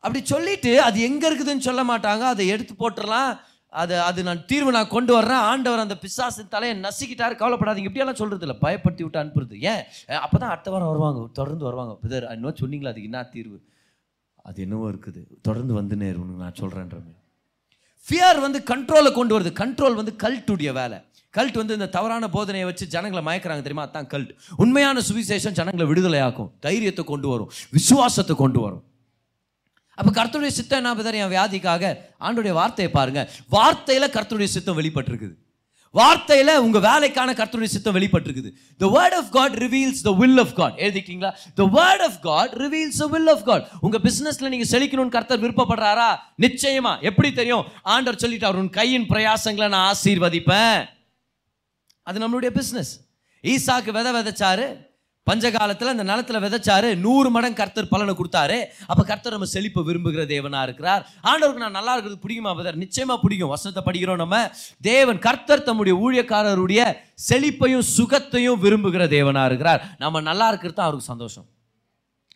அப்படி சொல்லிட்டு அது எங்கே இருக்குதுன்னு சொல்ல மாட்டாங்க. அதை எடுத்து போட்டுடலாம் அது அது நான் தீர்வு நான் கொண்டு வர்றேன். ஆண்டவர் அந்த பிசாசின் தலையை நசுக்கிட்டாரு. கவலைப்படாதீங்க. இப்படியெல்லாம் சொல்கிறது இல்லை பயப்படுத்தி விட்டு அனுப்புறது. ஏன்? அப்போ தான் அடுத்த வாரம் வருவாங்க. தொடர்ந்து வருவாங்க. பிதர் இன்னும் சொன்னீங்களா அதுக்கு என்ன தீர்வு? அது என்னவோ இருக்குது. தொடர்ந்து வந்து நேரு உனக்கு நான் சொல்கிறேன்ற ஃபியர் வந்து கண்ட்ரோலை கொண்டு வருது. கண்ட்ரோல் வந்து கல்ட்டுடைய வேலை. கல்ட் வந்து இந்த தவறான போதனையை வச்சு ஜனங்களை மயக்கிறாங்க தெரியுமா? அதான் கல்ட். உண்மையான சுவிசேஷம் ஜனங்களை விடுதலையாக்கும். தைரியத்தை கொண்டு வரும். விசுவாசத்தை கொண்டு வரும். அப்போ கர்த்தருடைய சித்தம் என்ன பதர் என் வியாதிக்காக ஆண்டுடைய வார்த்தையை பாருங்கள் வார்த்தையில் கர்த்தருடைய சித்தம் வெளிப்பட்டிருக்குது. வார்த்தையில் உங்கள் வேலைக்கான கர்த்தருடைய சித்தம் வெளிப்பட்டிருக்குது. The word of God reveals the will of God எழுதிக்கிட்டீங்களா the word of God reveals the will of God உங்கள் பிஸ்னஸில் நீங்கள் செழிக்கணும்னு கர்த்தர் விருப்பப்படுறாரா? நிச்சயமா. எப்படி தெரியும்? ஆண்டவர் சொல்லிட்டார் உன் கையின் பிரயாசங்களை நான் ஆசீர்வதிப்பேன். அது நம்மளுடைய பிஸ்னஸ் ஈசாக்கு விதை விதைச்சாரு. பஞ்சகாலத்தில் அந்த நிலத்துல விதைச்சாரு. நூறு மடங்கு கர்த்தர் பலனை கொடுத்தாரு. அப்போ கர்த்தர் நம்ம செழிப்பை விரும்புகிற தேவனாக இருக்கிறார். ஆண்டவருக்கு நான் நல்லா இருக்கிறது பிடிக்குமா பதர் நிச்சயமாக பிடிக்கும். வசனத்தை படிக்கிறோம் நம்ம. தேவன் கர்த்தர் தம்முடைய ஊழியக்காரருடைய செழிப்பையும் சுகத்தையும் விரும்புகிற தேவனாக இருக்கிறார். நம்ம நல்லா இருக்கிறது தான் அவருக்கு சந்தோஷம்.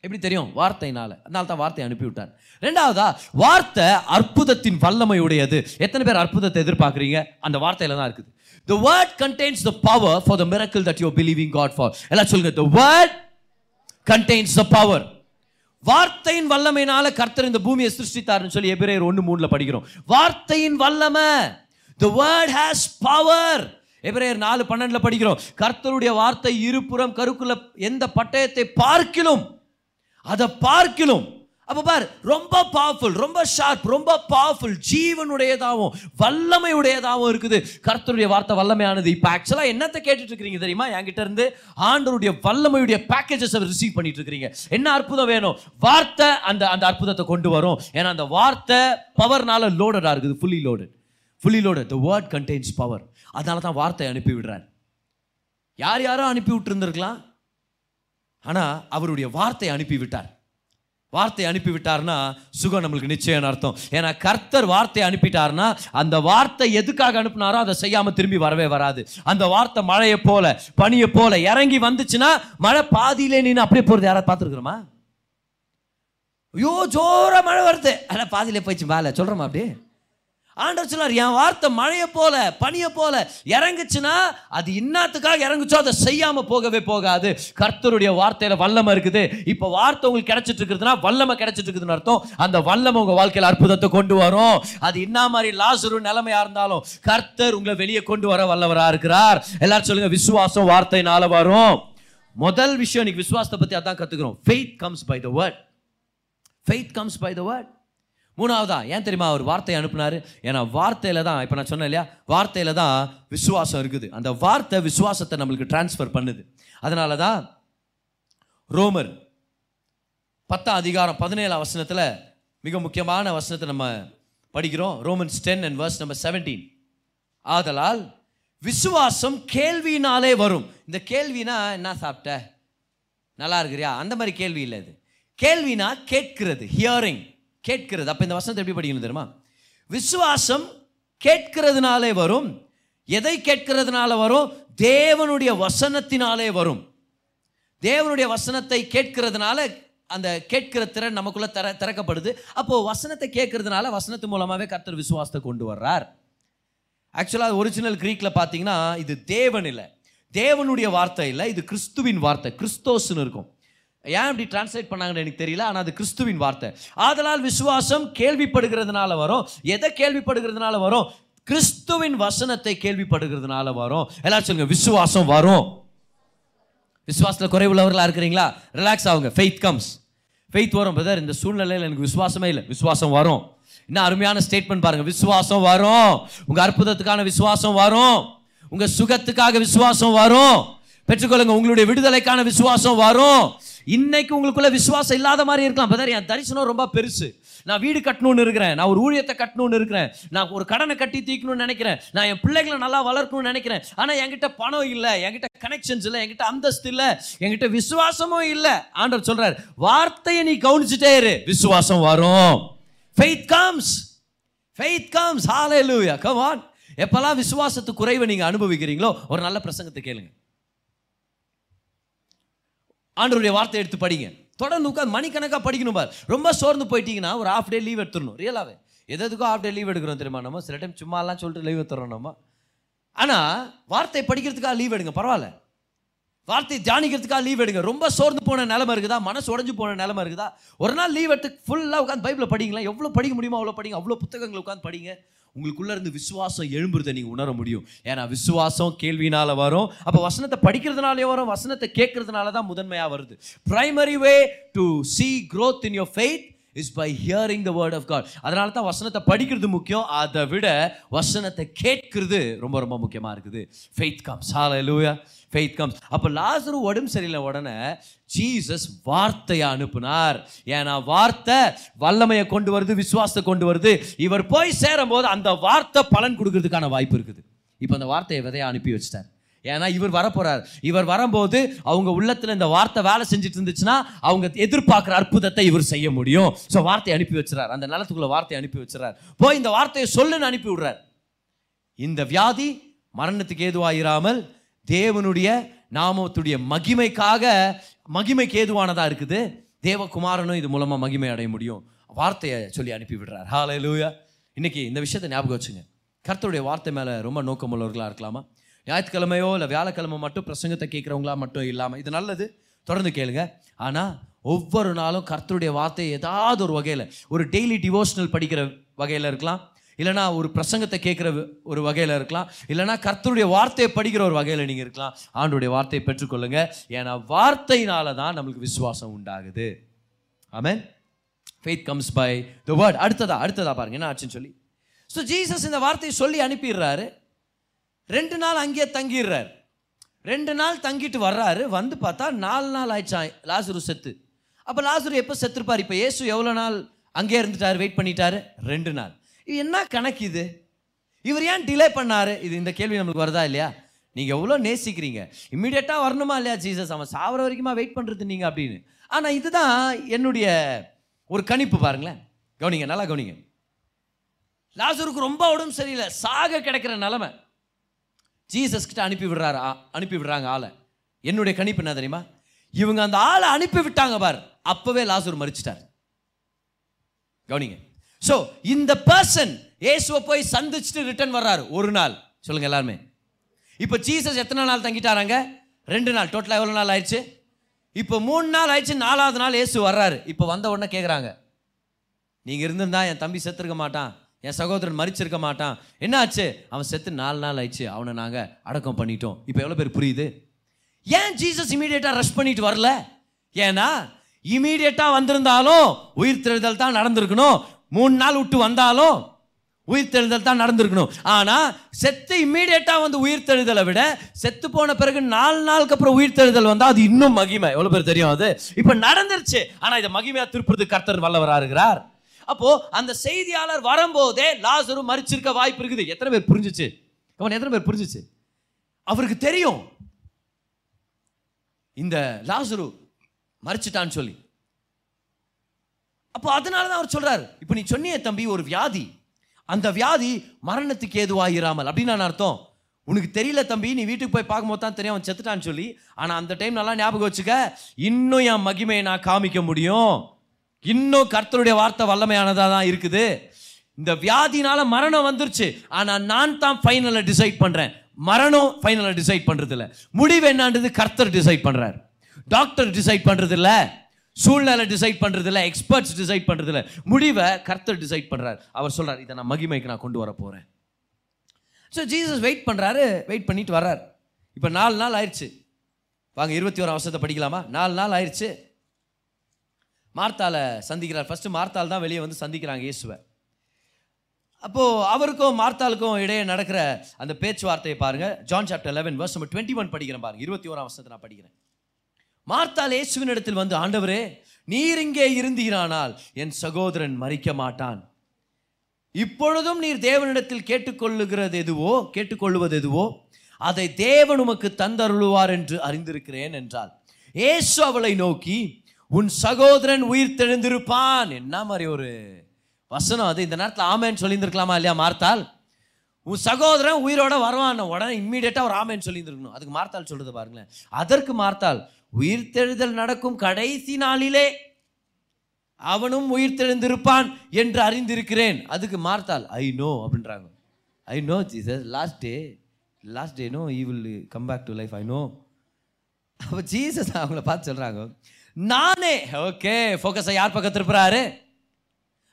எப்படி தெரியும்? வார்த்தையினால். அதனால தான் வார்த்தையை அனுப்பிவிட்டார். ரெண்டாவதா வார்த்தை அற்புதத்தின் வல்லமையுடையது. எத்தனை பேர் அற்புதத்தை எதிர்பார்க்குறீங்க? அந்த வார்த்தையில தான் இருக்குது. The word contains the power for the miracle that you're believing god for. எல்லாம் சொல்லுங்க the word contains the power. வார்த்தையின் வல்லமையினால கர்த்தர் இந்த பூமியை சிருஷ்டித்தார்னு சொல்லி எபிரேயர் ஒன்று மூணுல படிக்கிறோம். வார்த்தையின் வல்லமை. த வேர்ட் ஹேஸ் பவர் எபிரேயர் நாலு பன்னெண்டில் படிக்கிறோம். கர்த்தருடைய வார்த்தை இருபுறம் கருக்குள்ள எந்த பட்டயத்தை பார்க்கிலும் அதை பார்க்கிலும் அப்போ பார் ரொம்ப பவர்ஃபுல் ரொம்ப ஷார்ப் ரொம்ப பவர்ஃபுல் ஜீவனுடையதாகவும் வல்லமையுடையதாகவும் இருக்குது. கர்த்தருடைய வார்த்தை வல்லமையானது. இப்போ ஆக்சுவலாக என்னத்தை கேட்டுட்டு இருக்கிறீங்க தெரியுமா? என்கிட்ட இருந்து ஆண்டருடைய வல்லமையுடைய பேக்கேஜஸ் ரிசீவ் பண்ணிட்டு இருக்கிறீங்க என்ன அற்புதம் வேணும்? வார்த்தை அந்த அந்த அற்புதத்தை கொண்டு வரும். ஏன்னா அந்த வார்த்தை பவர்னால லோடடாக இருக்குது. Fully loaded fully loaded the word contains power அதனால தான் வார்த்தை அனுப்பி விடுறார். யார் யாரோ அனுப்பி விட்டுருந்துருக்கலாம். ஆனால் அவருடைய வார்த்தையை அனுப்பி விட்டார். வார்த்தை அனுப்பிவிட்டார்னா சுகம் நம்மளுக்கு நிச்சயம் அர்த்தம். ஏன்னா கர்த்தர் வார்த்தை அனுப்பிட்டார்னா அந்த வார்த்தை எதுக்காக அனுப்புனாரோ அதை செய்யாமல் திரும்பி வரவே வராது. அந்த வார்த்தை மழையை போல பனியை போல இறங்கி வந்துச்சுன்னா மழை பாதியிலே நின்று அப்படியே போகிறது யாராவது பார்த்துருக்குறோமா? ஐயோ ஜோர மழை வருது. ஆனால் பாதியிலே போயிடுச்சு மேலே. சொல்கிறோமா அப்படியே ஆண்டவர் சொல்லார் என் வார்த்தை மழையை போல பனியை போல இறங்குச்சுன்னா அது இன்னத்துக்காக இறங்குச்சோ அதை செய்யாம போகவே போகாது. கர்த்தருடைய வார்த்தையில வல்லமை இருக்குது. இப்போ வார்த்தை உங்களுக்கு கிடைச்சிட்டு இருக்குதுன்னா வல்லமை கிடைச்சிட்டு இருக்குதுன்னு அர்த்தம். அந்த வல்லமை உங்க வாழ்க்கையில அற்புதத்தை கொண்டு வரும். அது என்ன மாதிரி லாசுரு நிலைமையா இருந்தாலும் கர்த்தர் உங்களை வெளியே கொண்டு வர வல்லவரா இருக்கிறார். எல்லாரும் சொல்லுங்க விசுவாசம் வார்த்தையினால வரும். முதல் விஷயம் இன்னைக்கு விசுவாசத்தை பத்தி அதான் கத்துக்கிறோம். Faith comes by the word faith comes by the word மூணாவதா ஏன் தெரியுமா அவர் வார்த்தையை அனுப்புனார்? ஏன்னா வார்த்தையில தான் இப்போ நான் சொன்னேன் இல்லையா? வார்த்தையில தான் விசுவாசம் இருக்குது. அந்த வார்த்தை விசுவாசத்தை நம்மளுக்கு டிரான்ஸ்ஃபர் பண்ணுது. அதனால தான் ரோமர் பத்தாம் அதிகாரம் பதினேழாம் வசனத்தில் மிக முக்கியமான வசனத்தை நம்ம படிக்கிறோம். Romans ten and verse number seventeen ஆதலால் விசுவாசம் கேள்வினாலே வரும். இந்த கேள்வினா என்ன சாப்பிட்ட? நல்லா இருக்கிறியா? அந்த மாதிரி கேள்வி இல்லை இது. கேள்வினா கேட்கிறது ஹியரிங் கேட்கிறது. அப்போ இந்த வசனத்தை எப்படி படிக்கணும் தெரியுமா? விசுவாசம் கேட்கிறதுனாலே வரும். எதை கேட்கிறதுனால வரும்? தேவனுடைய வசனத்தினாலே வரும். தேவனுடைய வசனத்தை கேட்கிறதுனால அந்த கேட்கிற திறன் நமக்குள்ள திற திறக்கப்படுது. அப்போது வசனத்தை கேட்கறதுனால வசனத்து மூலமாகவே கர்த்தர் விசுவாசத்தை கொண்டு வர்றார். ஆக்சுவலாக ஒரிஜினல் க்ரீக்கில் பார்த்தீங்கன்னா இது தேவன் இல்லை. தேவனுடைய வார்த்தை இல்லை இது கிறிஸ்துவின் வார்த்தை கிறிஸ்தோஸ்னு இருக்கும். ஏன் இப்படி டிரான்ஸ்லேட் பண்ணாங்கன்னு எனக்கு தெரியல ஆனால் அது கிறிஸ்துவின் வார்த்தை. ஆதலால் விசுவாசம் கேள்விப்படுகிறதுனால வரும். எதை கேள்விப்படுகிறதுனால வரும்? கிறிஸ்துவின் வசனத்தை கேள்விப்படுகிறதுனால வரும். எல்லாரும் சொல்லுங்க விசுவாசம் வரும். விசுவாசத்தில் குறைவுள்ளவர்களாக இருக்கிறீங்களா? ரிலாக்ஸ் ஆகுங்க ஃபெய்த் கம்ஸ் ஃபெய்த் வரும் பிரதர் இந்த சூழ்நிலையில் எனக்கு விசுவாசமே இல்லை. விசுவாசம் வரும். இன்னும் அருமையான ஸ்டேட்மெண்ட் பாருங்க விசுவாசம் வரும். உங்கள் அற்புதத்துக்கான விசுவாசம் வரும். உங்கள் சுகத்துக்காக விசுவாசம் வரும். பெற்றுக்கொள்ளுங்க உங்களுடைய விடுதலைக்கான விசுவாசம் வரும். இன்னைக்கு உங்களுக்குள்ள விசுவாசம் இல்லாத மாதிரி இருக்கலாம். பிரதர் என் தரிசனம் ரொம்ப பெருசு. நான் வீடு கட்டணும்னு இருக்கிறேன். நான் ஒரு ஊழியத்தை கட்டணும்னு இருக்கிறேன். நான் ஒரு கடனை கட்டி தீக்கணும்னு நினைக்கிறேன். நான் என் பிள்ளைகளை நல்லா வளர்க்கணும்னு நினைக்கிறேன். ஆனால் என்கிட்ட பணம் இல்லை. என்கிட்ட கனெக்ஷன்ஸ் இல்லை. என்கிட்ட அந்தஸ்து இல்லை. என்கிட்ட விசுவாசமும் இல்லை. ஆண்டவர் சொல்றார் வார்த்தையை நீ கவனிச்சுட்டே இரு. விசுவாசம் வரும். Faith comes faith comes hallelujah come on எப்பலாம் விசுவாசத்து குறைவை நீங்கள் அனுபவிக்கிறீங்களோ ஒரு நல்ல பிரசங்கத்தை கேளுங்க. ஆண்டவருடைய வார்த்தை எடுத்து படிங்க. தொடர்ந்து உட்காந்து மணிக்கணக்காக படிக்கணும் பார். ரொம்ப சோர்ந்து போயிட்டீங்கன்னா ஒரு ஹாஃப் டே லீவ் எடுத்துடணும். ரியலாகவே எது எதுக்கோ ஹாஃப் டே லீவ் எடுக்கிறோம் தெரியுமா நம்ம? சில டைம் சும்மாலாம் சொல்லிட்டு லீவ் எடுத்துறோம் நம்ம. ஆனால் வார்த்தை படிக்கிறதுக்காக லீவ் எடுங்க. பரவாயில்ல. வார்த்தை தியானிக்கிறதுக்காக லீவ் எடுங்க. ரொம்ப சோர்ந்து போன நிலமை இருக்குதா? மனசு உடஞ்சு போன நிலமை இருக்குதா? ஒரு நாள் லீவ் எடுத்து ஃபுல்லாக உட்காந்து பைபிளில் படிங்களா எவ்வளோ படிக்க முடியுமோ அவ்வளோ படிங்க. அவ்வளோ புத்தகங்களை உட்காந்து படிங்க. உங்களுக்குள்ள இருந்து விசுவாசம் எழும்புறதை நீங்கள் உணர முடியும். ஏன்னா விசுவாசம் கேள்வினால வரும். அப்போ வசனத்தை படிக்கிறதுனாலே வரும் வசனத்தை கேட்கறதுனால தான் முதன்மையாக வருது. Primary way to see growth in your faith is by hearing the word of God அதனால தான் வசனத்தை படிக்கிறது முக்கியம். அதை விட வசனத்தை கேட்கிறது ரொம்ப ரொம்ப முக்கியமாக இருக்குது. Faith comes hallelujah faith comes அப்போ லாசரு உடம்பு சரியில்லை உடனே ஜீசஸ் வார்த்தையை அனுப்புனார். ஏன்னா வார்த்தை வல்லமையை கொண்டு வருது விசுவாசத்தை கொண்டு வருது. இவர் போய் சேரும்போது அந்த வார்த்தை பலன் கொடுக்கறதுக்கான வாய்ப்பு இருக்குது. இப்போ அந்த வார்த்தையை விதையை அனுப்பி வச்சிட்டார். ஏன்னா இவர் வரப்போறார். இவர் வரும்போது அவங்க உள்ளத்தில் இந்த வார்த்தை வேலை செஞ்சுட்டு இருந்துச்சுன்னா அவங்க எதிர்பார்க்குற அற்புதத்தை இவர் செய்ய முடியும். ஸோ வார்த்தையை அனுப்பி வச்சுறார். அந்த நிலத்துக்குள்ள வார்த்தையை அனுப்பி வச்சுறார். போய் இந்த வார்த்தையை சொல்லுன்னு அனுப்பி விடுறார். இந்த வியாதி மரணத்துக்கு ஏதுவாயிராமல் தேவனுடைய நாமத்துடைய மகிமைக்காக மகிமைக்கு ஏதுவானதாக இருக்குது? தேவகுமாரனும் இது மூலமாக மகிமை அடைய முடியும். வார்த்தையை சொல்லி அனுப்பி விடுறார். லூயா இன்னைக்கு இந்த விஷயத்தை ஞாபகம் வச்சுங்க. கர்த்தருடைய வார்த்தை மேலே ரொம்ப நோக்கமுள்ளவர்களாக இருக்கலாமா? ஞாயிற்றுக்கிழமையோ இல்லை வியாழக்கிழமை மட்டும் பிரசங்கத்தை கேட்குறவங்களா மட்டும் இல்லாமல் இது நல்லது. தொடர்ந்து கேளுங்க. ஆனால் ஒவ்வொரு நாளும் கர்த்தருடைய வார்த்தை ஏதாவது ஒரு வகையில் ஒரு டெய்லி டிவோஷனல் படிக்கிற வகையில் இருக்கலாம். இல்லைனா ஒரு பிரசங்கத்தை கேட்குற ஒரு வகையில் இருக்கலாம். இல்லைனா கர்த்தருடைய வார்த்தையை படிக்கிற ஒரு வகையில் நீங்கள் இருக்கலாம். ஆண்டுடைய வார்த்தையை பெற்றுக்கொள்ளுங்க. ஏன்னா வார்த்தையினால தான் நம்மளுக்கு விசுவாசம் உண்டாகுது. Amen faith comes by the word அடுத்ததா அடுத்ததா பாருங்க என்ன ஆச்சுன்னு சொல்லி. ஸோ ஜீசஸ் இந்த வார்த்தையை சொல்லி அனுப்பிடுறாரு. ரெண்டு நாள் அங்கேயே தங்கிடுறார். ரெண்டு நாள் தங்கிட்டு வர்றாரு. வந்து பார்த்தா நாலு நாள் ஆயிடுச்சான் லாசுரு செத்து. அப்போ லாசுரு எப்போ செத்துருப்பார்? இப்போ இயேசு எவ்வளோ நாள் அங்கேயே இருந்துட்டார்? வெயிட் பண்ணிட்டாரு? ரெண்டு நாள். இது என்ன கணக்கு இது? இவர் ஏன் டிலே பண்ணாரு? இது இந்த கேள்வி நம்மளுக்கு வருதா இல்லையா? நீங்கள் எவ்வளோ நேசிக்கிறீங்க? இம்மிடியட்டாக வரணுமா இல்லையா ஜீசஸ் அவன் சாவர வரைக்குமா வெயிட் பண்ணுறது நீங்கள் அப்படின்னு. ஆனால் இதுதான் என்னுடைய ஒரு கணிப்பு பாருங்களேன். கவனிங்க நல்லா கவனிங்க. லாசருக்கு ரொம்ப உடம்பு சரியில்லை. சாக கிடைக்கிற நிலமை. ஜீசஸ் கிட்ட அனுப்பி விடுறாரு அனுப்பி விடுறாங்க ஆளை. என்னுடைய கணிப்பு என்ன தெரியுமா? இவங்க அந்த ஆளை அனுப்பி விட்டாங்க பார். அப்போவே லாசூர் மறிச்சிட்டார். கவனிங்க. ஸோ இந்த பர்சன் இயேசுவை போய் சந்திச்சுட்டு ரிட்டர்ன் வர்றாரு. ஒரு நாள். சொல்லுங்க எல்லாருமே. இப்போ ஜீசஸ் எத்தனை நாள் தங்கிட்டாராங்க? ரெண்டு நாள். டோட்டலாக எவ்வளோ நாள் ஆயிடுச்சு? இப்போ மூணு நாள் ஆயிடுச்சு நாலாவது நாள் இயேசு வர்றாரு. இப்போ வந்த உடனே கேட்குறாங்க நீங்கள் இருந்திருந்தா என் தம்பி செத்துருக்க மாட்டான். என் சகோதரன் மறிச்சிருக்க மாட்டான். என்ன ஆச்சு? அவன் செத்து நாலு நாள் ஆயிடுச்சு. அவனை நாங்கள் அடக்கம் பண்ணிட்டோம். இப்போ எவ்வளோ பேர் புரியுது? ஏன் ஜீசஸ் இமீடியட்டாக ரஷ் பண்ணிட்டு வரல? ஏன்னா இமீடியட்டாக வந்திருந்தாலும் உயிர் தெழுதல் தான் நடந்திருக்கணும். மூணு நாள் விட்டு வந்தாலும் உயிர் தெழுதல் தான் நடந்திருக்கணும். ஆனால் செத்து இம்மீடியட்டாக வந்து உயிர் தெழுதலை விட செத்து போன பிறகு நாலு நாளுக்கு அப்புறம் உயிர் தெழுதல் வந்தால் அது இன்னும் மகிமை. எவ்வளோ பேர் தெரியும் அது? இப்போ நடந்துருச்சு. ஆனால் இதை மகிமையாக திருப்புறதுக்கு கர்த்தர் வல்லவராக இருக்கிறார். அப்போ அந்த செய்தியாளர் வரும்போதே லாசரு மறிச்சிருக்க வாய்ப்பு இருக்குது. எத்தனை பேர் புரிஞ்சுச்சு? அவன் எத்தனை பேர் புரிஞ்சுச்சு? அவருக்கு தெரியும். இந்த லாசரு மறிச்சிட்டான்னு சொல்லி. அப்போ அதனால தான் அவர் சொல்கிறார் இப்போ நீ சொன்னிய தம்பி ஒரு வியாதி. அந்த வியாதி மரணத்துக்கு ஏதுவாயிராமல். அப்படின்னு நான் அர்த்தம்? உனக்கு தெரியல தம்பி நீ வீட்டுக்கு போய் பார்க்கும்போது தான் தெரியும் அவன் செத்துட்டான்னு சொல்லி. ஆனால் அந்த டைம் நல்லா ஞாபகம் வச்சுக்க இன்னும் என் மகிமையை நான் காமிக்க முடியும். இன்னும் கர்த்தருடைய வார்த்தை வல்லமையானதாக தான் இருக்குது. இந்த வியாதினால மரணம் வந்துருச்சு. ஆனால் நான் தான் ஃபைனலை டிசைட் பண்ணுறேன் மரணம் ஃபைனலை டிசைட் பண்ணுறதில்ல முடிவு என்னான்றது கர்த்தர் டிசைட் பண்ணுறார் டாக்டர் டிசைட் பண்ணுறதில்ல சூழ்நிலை டிசைட் பண்ணுறதில்ல எக்ஸ்பர்ட்ஸ் டிசைட் பண்ணுறது இல்லை முடிவை கர்த்தர் டிசைட் பண்ணுறார் அவர் சொல்கிறார் இதை நான் மகிமைக்கு நான் கொண்டு வர போகிறேன் ஸோ ஜீசஸ் வெயிட் பண்ணுறாரு வெயிட் பண்ணிட்டு வர்றார். இப்போ நாலு நாள் ஆயிடுச்சு. வாங்க இருபத்தி ஒரு அவசரத்தை படிக்கலாமா? நாலு நாள் ஆயிடுச்சு. மார்த்தால சந்திக்கிறார். ஃபஸ்ட்டு மார்த்தால் தான் வெளியே வந்து சந்திக்கிறாங்க இயேசுவை. அப்போது அவருக்கும் மார்த்தாளுக்கும் இடையே நடக்கிற அந்த பேச்சுவார்த்தையை பாருங்க. ஜான் சாப்டர் லெவன் வர்ஸ் நம்ம டுவெண்ட்டி ஒன் படிக்கிறேன் பாருங்க. இருபத்தி ஓராம் வருஷத்தை நான் படிக்கிறேன். மார்த்தால் இயேசுவின் இடத்தில் வந்து ஆண்டவரே நீர் இங்கே இருந்தீரானால் என் சகோதரன் மறிக்க மாட்டான் இப்பொழுதும் நீர் தேவனிடத்தில் கேட்டுக்கொள்ளுகிறது எதுவோ கேட்டுக்கொள்வது எதுவோ அதை தேவன் உமக்கு தந்தருளுவார் என்று அறிந்திருக்கிறேன் என்றாள் ஏசு அவளை நோக்கி உன் சகோதரன் உயிர் தெழுந்திருப்பான். என்ன மாதிரி ஒரு வசனம் அது. இந்த நேரத்தில் ஆமேன்னு சொல்லியிருந்திருக்கலாமா இல்லையா மார்த்தால்? உன் சகோதரன் உயிரோட வருவான். உடனே இம்மீடியட்டாக ஒரு ஆமேன்னு சொல்லியிருந்திருக்கணும். அதுக்கு மார்த்தால் சொல்கிறது பாருங்களேன். அதற்கு மார்த்தால் உயிர்த்தெழுதல் நடக்கும் கடைசி நாளிலே அவனும் உயிர்த்தெழுந்திருப்பான் என்று அறிந்திருக்கிறேன். அதுக்கு மார்த்தால் ஐ நோ அப்படின்றாங்க. I know Jesus last day last day no he will come back to life I know அப்போ ஜீசஸ் அவங்கள பார்த்து சொல்கிறாங்க நானே ஓகே ஃபோக்கஸை யார் பக்கம் திருப்புறாரு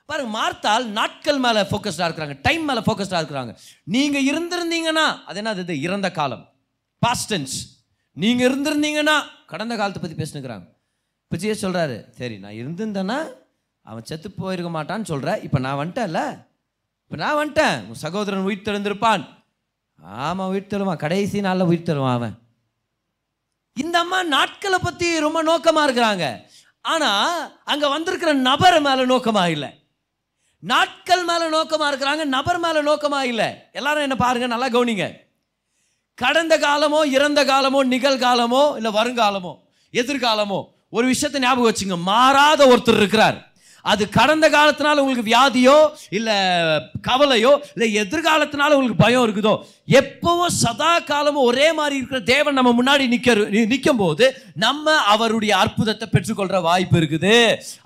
பாருங்க மார்த்தால் நாட்கள் மேலே ஃபோக்கஸ்டாக இருக்கிறாங்க டைம் மேலே ஃபோக்கஸ்டாக இருக்கிறாங்க. நீங்கள் இருந்திருந்தீங்கன்னா அது என்ன அது இறந்த காலம். பாஸ்டன்ஸ் நீங்கள் இருந்திருந்தீங்கன்னா கடந்த காலத்தை பற்றி பேசினுக்கிறாங்க. இப்போ ஜிஎஸ் சொல்கிறாரு சரி நான் இருந்திருந்தேன்னா அவன் செத்து போயிருக்க மாட்டான்னு சொல்கிறேன் இப்போ நான் வந்துட்டேன்ல. இப்போ நான் வந்துட்டேன். உன் சகோதரன் உயிர் தெழுந்திருப்பான். ஆமாம் உயிர் தருவான் கடைசி நாளில் உயிர் தருவான் அவன். இந்த அம்மா நாட்களை பற்றி ரொம்ப நோக்கமாக இருக்கிறாங்க. ஆனால் அங்கே வந்திருக்கிற நபர் மேலே நோக்கமாக இல்லை. நாட்கள் மேலே நோக்கமாக இருக்கிறாங்க நபர் மேலே நோக்கமாக இல்லை. எல்லாரும் என்ன பாருங்கள் நல்லா கவனிங்க. கடந்த காலமோ இறந்த காலமோ நிகழ்காலமோ இல்லை வருங்காலமோ எதிர்காலமோ ஒரு விஷயத்தை ஞாபகம் வச்சுங்க. மாறாத ஒருத்தர் இருக்கிறார். அது கடந்த காலத்தினால உங்களுக்கு வியாதியோ இல்லை கவலையோ இல்லை எதிர்காலத்தினால உங்களுக்கு பயம் இருக்குதோ எப்பவும் சதா காலமும் ஒரே மாதிரி இருக்கிற தேவன் நம்ம முன்னாடி நிற்க நிற்கும் போது நம்ம அவருடைய அற்புதத்தை பெற்றுக்கொள்கிற வாய்ப்பு இருக்குது.